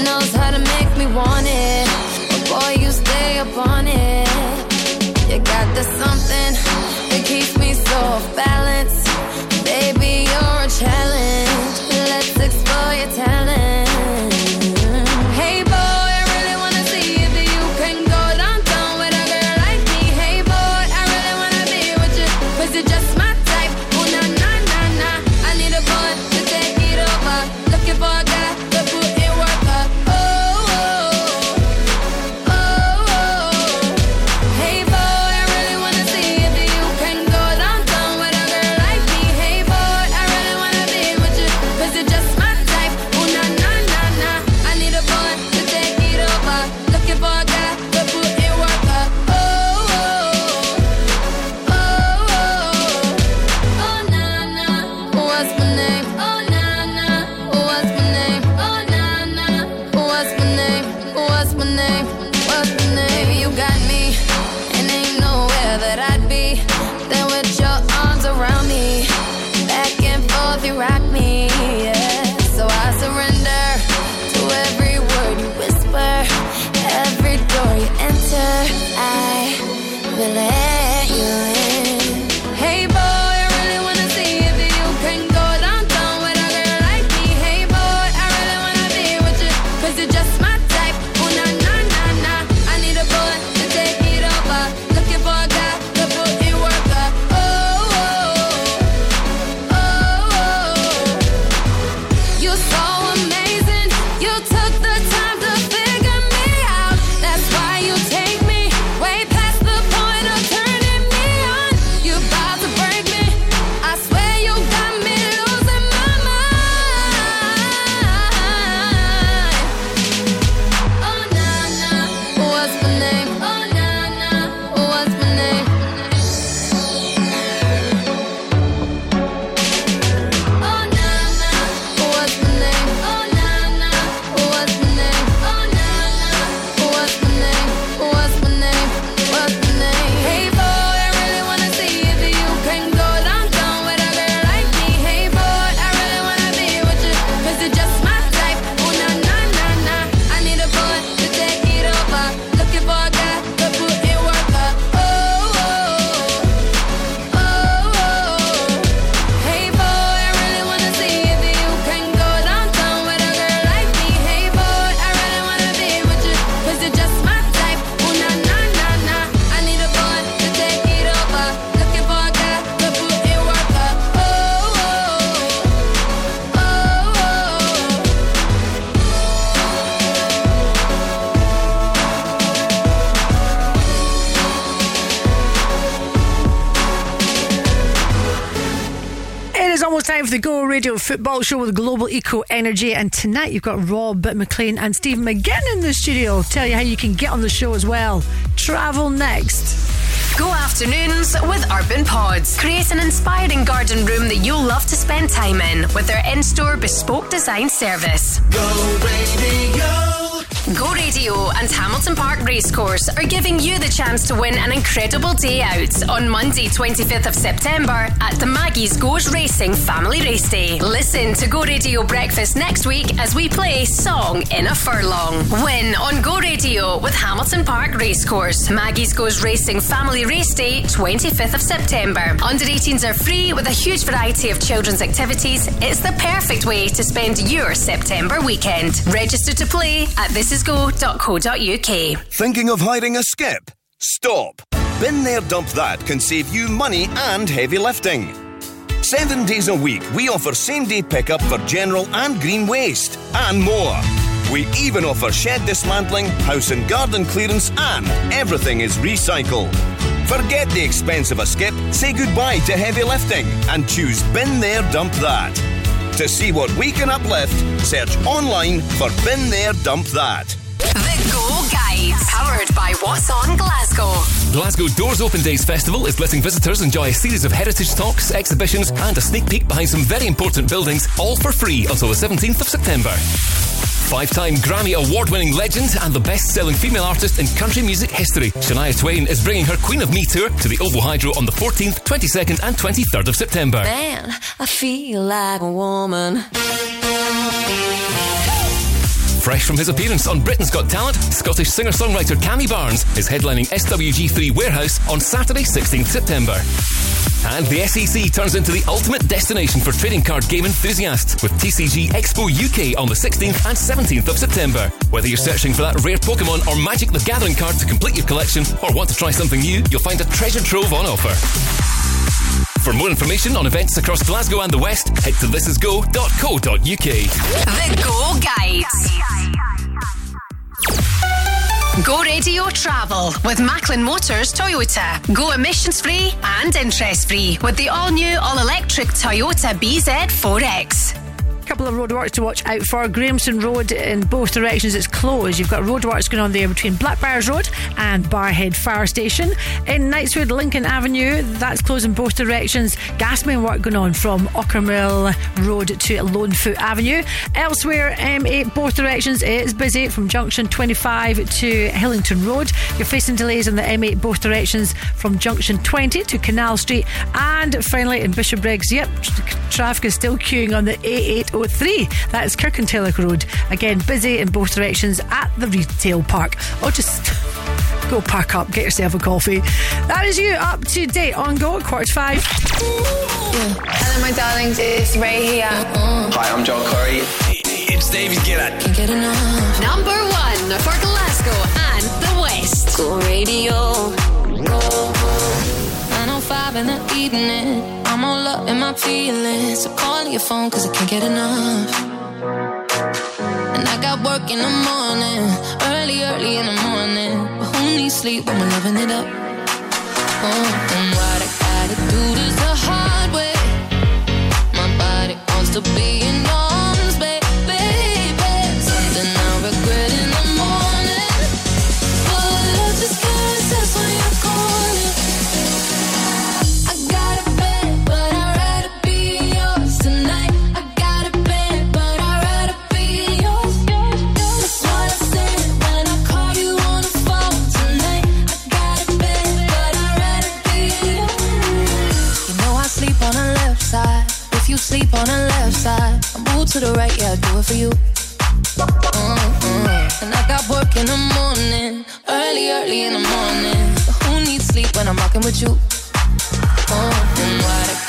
Speaker 24: knows how to make me want it. But boy, you stay up on it. You got the something that keeps me so off balance. Baby, you're a challenge. Let's explore your talent.
Speaker 6: Show with Global Eco Energy, and tonight you've got Rob McLean and Steve McGinn in the studio. Tell you how you can get on the show as well. Travel next.
Speaker 5: Go afternoons with Urban Pods. Create an inspiring garden room that you'll love to spend time in with their in store bespoke design service.
Speaker 45: Go radio.
Speaker 5: Go Radio Radio and Hamilton Park Racecourse are giving you the chance to win an incredible day out on Monday, 25th of September at the Maggie's Goes Racing Family Race Day. Listen to Go Radio Breakfast next week as we play Song in a Furlong. Win on Go Radio with Hamilton Park Racecourse. Maggie's Goes Racing Family Race Day, 25th of September. Under 18s are free with a huge variety of children's activities. It's the perfect way to spend your September weekend. Register to play at thisisgo.co.uk.
Speaker 21: Thinking of hiring a skip? Stop. Bin There Dump That can save you money and heavy lifting. Seven days a week, we offer same day pickup for general and green waste, and more. We even offer shed dismantling, house and garden clearance, and everything is recycled. Forget the expense of a skip, say goodbye to heavy lifting, and choose Bin There Dump That. To see what we can uplift, search online for Bin There Dump That.
Speaker 5: The Go Guide, powered by What's On Glasgow.
Speaker 46: Glasgow Doors Open Days Festival is letting visitors enjoy a series of heritage talks, exhibitions, and a sneak peek behind some very important buildings, all for free until the 17th of September. Five time Grammy award winning legend and the best selling female artist in country music history, Shania Twain is bringing her Queen of Me tour to the OVO Hydro on the 14th, 22nd, and 23rd of September.
Speaker 47: Man, I feel like a woman.
Speaker 46: Fresh from his appearance on Britain's Got Talent, Scottish singer songwriter Cammy Barnes is headlining SWG3 Warehouse on Saturday, 16th September. And the SEC turns into the ultimate destination for trading card game enthusiasts with TCG Expo UK on the 16th and 17th of September. Whether you're searching for that rare Pokemon or Magic the Gathering card to complete your collection or want to try something new, you'll find a treasure trove on offer. For more information on events across Glasgow and the West, head to thisisgo.co.uk.
Speaker 5: The Go Guides. Go Radio Travel with Macklin Motors Toyota. Go emissions free and interest free with the all new, all electric Toyota BZ4X.
Speaker 6: Couple of roadworks to watch out for. Grahamston Road in both directions it's closed. You've got roadworks going on there between Blackbyres Road and Barrhead Fire Station. In Knightswood, Lincoln Avenue, that's closed in both directions. Gas main work going on from Ockermill Road to Lonefoot Avenue. Elsewhere, M8 both directions it's busy from junction 25 to Hillington Road. You're facing delays on the M8 both directions from junction 20 to Canal Street. And finally, in Bishopbriggs, yep, traffic is still queuing on the A803. That's Kirkintilloch Road. Again, busy in both directions at the retail park. Or just go park up, get yourself a coffee. That is you up to date on Go at quarter to five.
Speaker 24: Hello, my darlings. It's Ray here.
Speaker 9: Hi, I'm Joel Curry. It's David Gillett.
Speaker 24: Can't get enough.
Speaker 5: Number one for Glasgow and the West.
Speaker 24: Go radio. Go. 905 in the evening. I'm all up in my feelings. So call your phone cause I can't get enough. And I got work in the morning. Early, early in the morning. But who needs sleep when we're loving it up? Oh, and what I gotta do this the hard way. My body wants to be to the right, yeah, I'll do it for you. Mm-mm. And I got work in the morning, early, early in the morning. But who needs sleep when I'm rocking with you? Oh, and what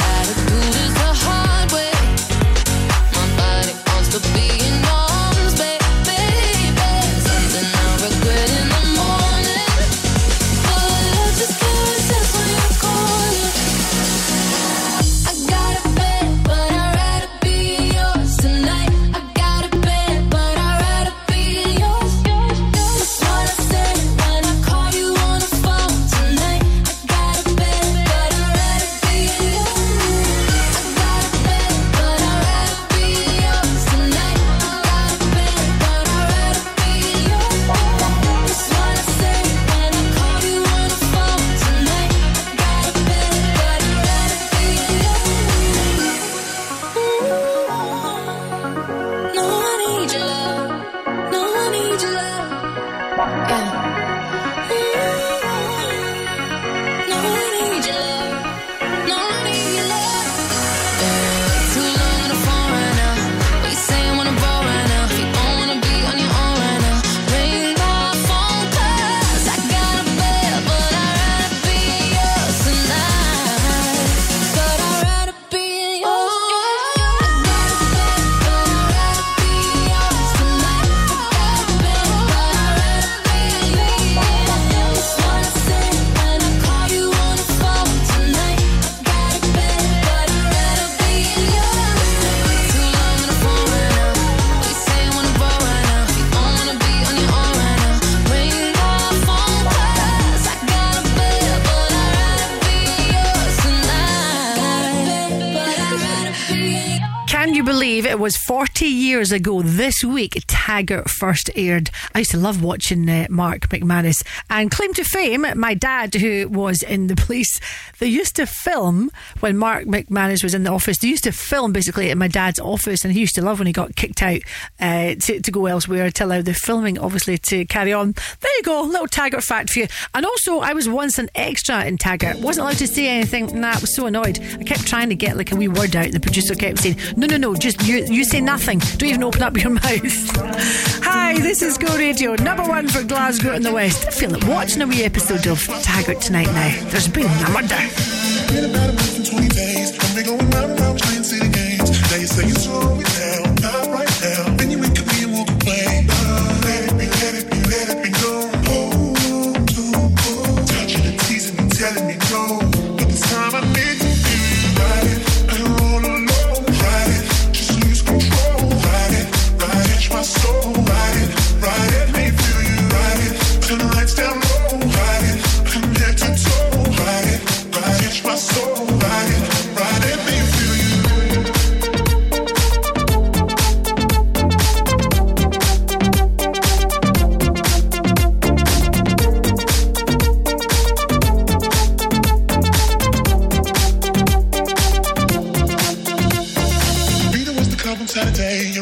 Speaker 6: years ago this week Taggart first aired? I used to love watching uh, Mark McManus. And claim to fame, my dad, who was in the police, they used to film when Mark McManus was in the office. They used to film basically at my dad's office, and he used to love when he got kicked out uh, to, to go elsewhere to allow the filming, obviously, to carry on. There you go, little Taggart fact for you. And also, I was once an extra in Taggart. Wasn't allowed to say anything. Nah, I was so annoyed. I kept trying to get like a wee word out, and the producer kept saying, "No, no, no, just you, you say nothing. Don't even open up your mouth." Hi, this is Go Radio, number one for Glasgow and the West. I feel like watching a wee episode of Taggart tonight. Now, there's been a murder.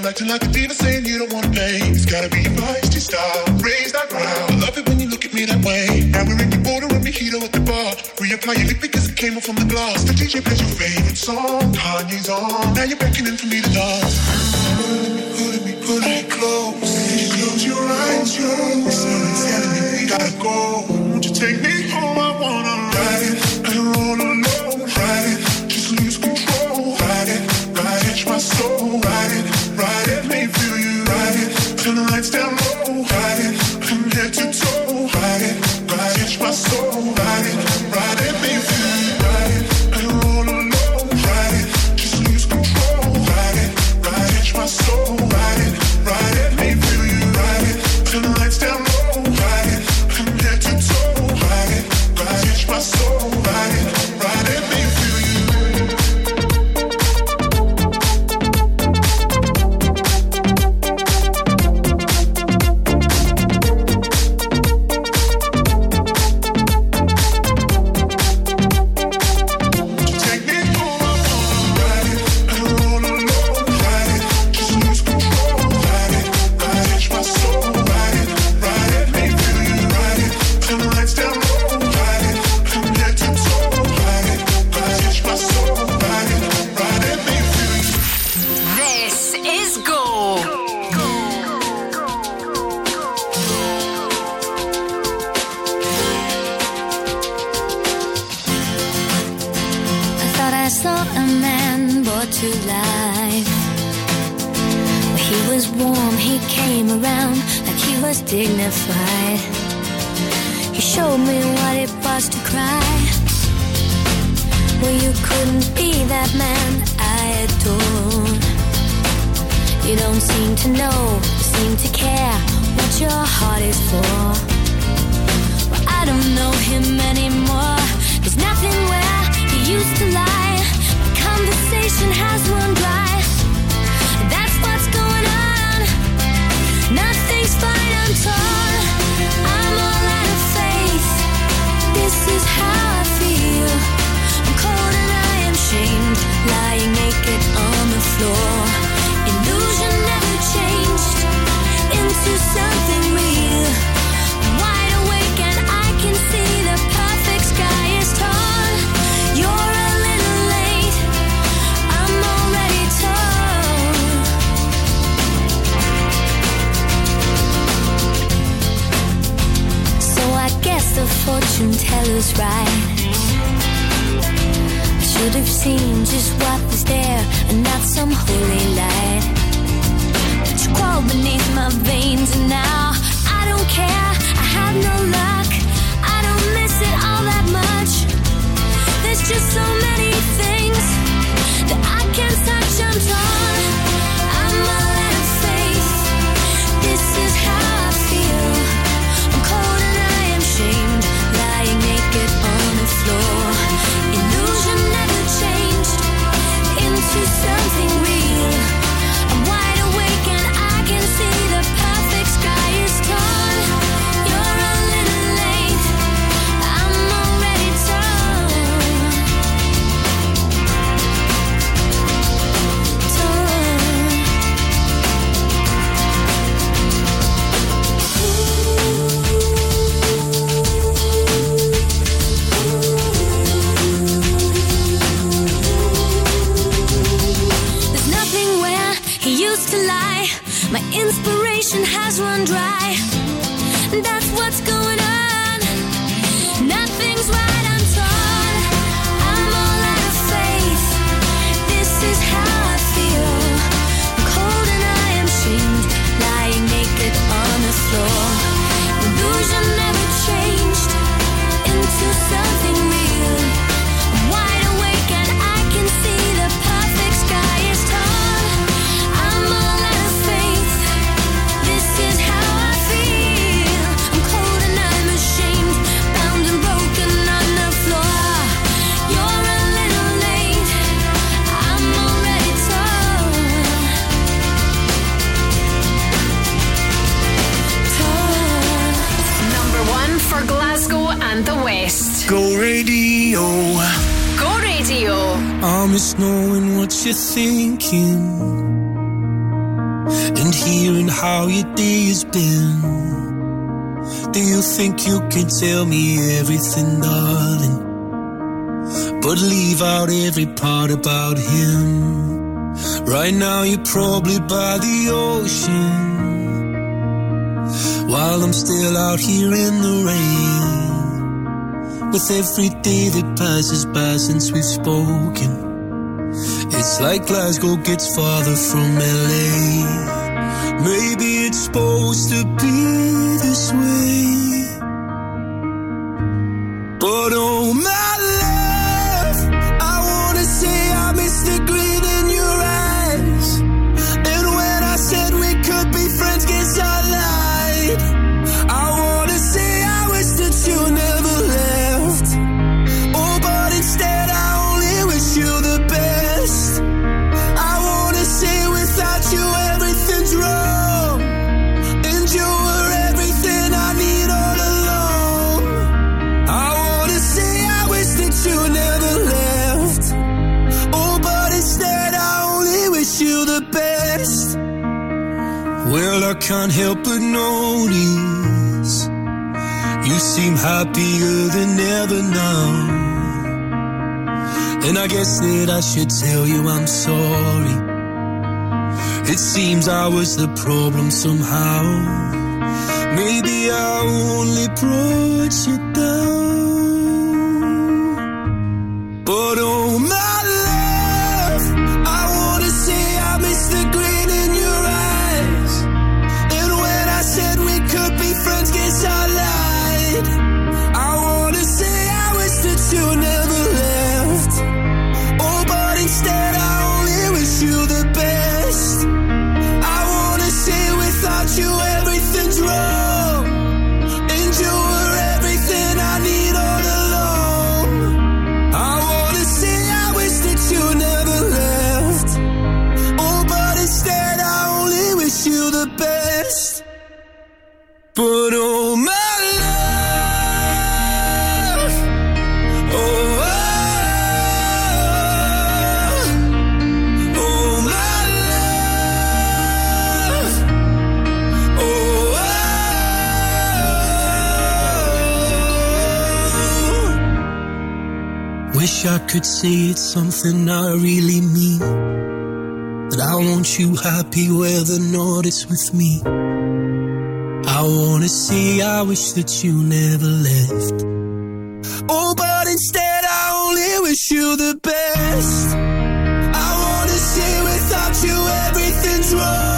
Speaker 40: Acting like a diva saying you don't wanna play. It's gotta be your feisty style. Raise that ground. I love it when you look at me that way. Now we're in the border and mojito at the bar. Reapply your lip because it came off from the glass. The DJ plays your favorite song. Kanye's on. Now you're beckoning for me to dance. Pulling me, pulling me, close. Close your eyes, close. Someone's telling me we gotta go. Won't you take me home? I wanna ride it and roll alone. Ride it, lights down low. Ride it, from head to toe. Ride it, ride it, my soul. Ride it,
Speaker 10: every day that passes by since we've spoken. It's like Glasgow gets farther from LA. Maybe it's supposed to be. guess that I should tell you I'm sorry. It seems I was the problem somehow. Maybe I only brought you down. But oh my. could say it's something I really mean. That I want you happy whether or not it's with me. I wanna say I wish that you never left. Oh, but instead I only wish you the best. I wanna say without you everything's wrong.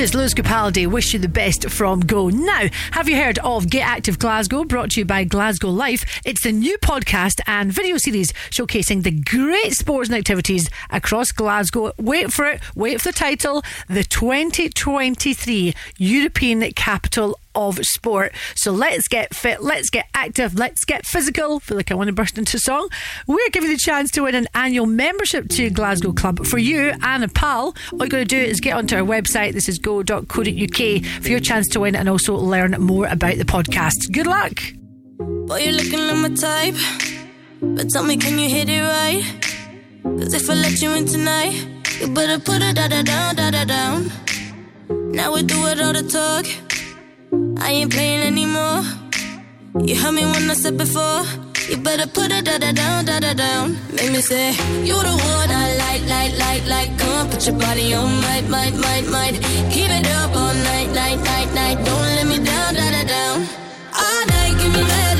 Speaker 6: Gorgeous Lewis Capaldi, wish you the best from Go. Now, have you heard of Get Active Glasgow, brought to you by Glasgow Life? It's the new podcast and video series showcasing the great sports and activities across Glasgow. Wait for it, wait for the title, the 2023 European Capital of sport. So let's get fit, let's get active, let's get physical. feel like I want to burst into song. We're giving you the chance to win an annual membership to Glasgow Club for you and a pal. All you got to do is get onto our website. This is go.co.uk for your chance to win and also learn more about the podcast. Good luck.
Speaker 24: Boy, you're looking like my type. But tell me, can you hit it right? Cause if I let you in tonight, you better put it da da down, da da down. Now we do it all the talk. I ain't playing anymore. You heard me when I said before. You better put it da da down, da da down. Make me say, You the one I like, like, like, like. Come on, put your body on, might, might, might, might. Keep it up all night, night, night, night. Don't let me down, da da down. All night, give me mad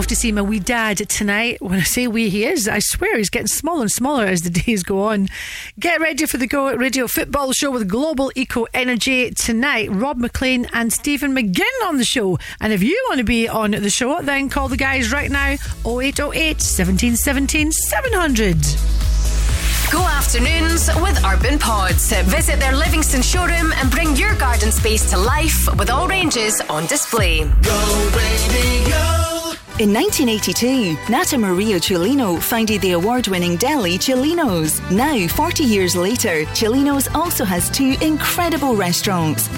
Speaker 6: Off to see my wee dad tonight. When I say wee, he is. I swear he's getting smaller and smaller as the days go on. Get ready for the Go Radio Football Show with Global Eco Energy tonight. Rob McLean and Stephen McGinn on the show. And if you want to be on the show, then call the guys right now 0808 1717 700.
Speaker 5: Go afternoons with Urban Pods. Visit their Livingston showroom and bring your garden space to life with all ranges on display.
Speaker 28: In 1982, Nata Maria Celino founded the award winning deli Celino's. Now, 40 years later, Celino's also has two incredible restaurants.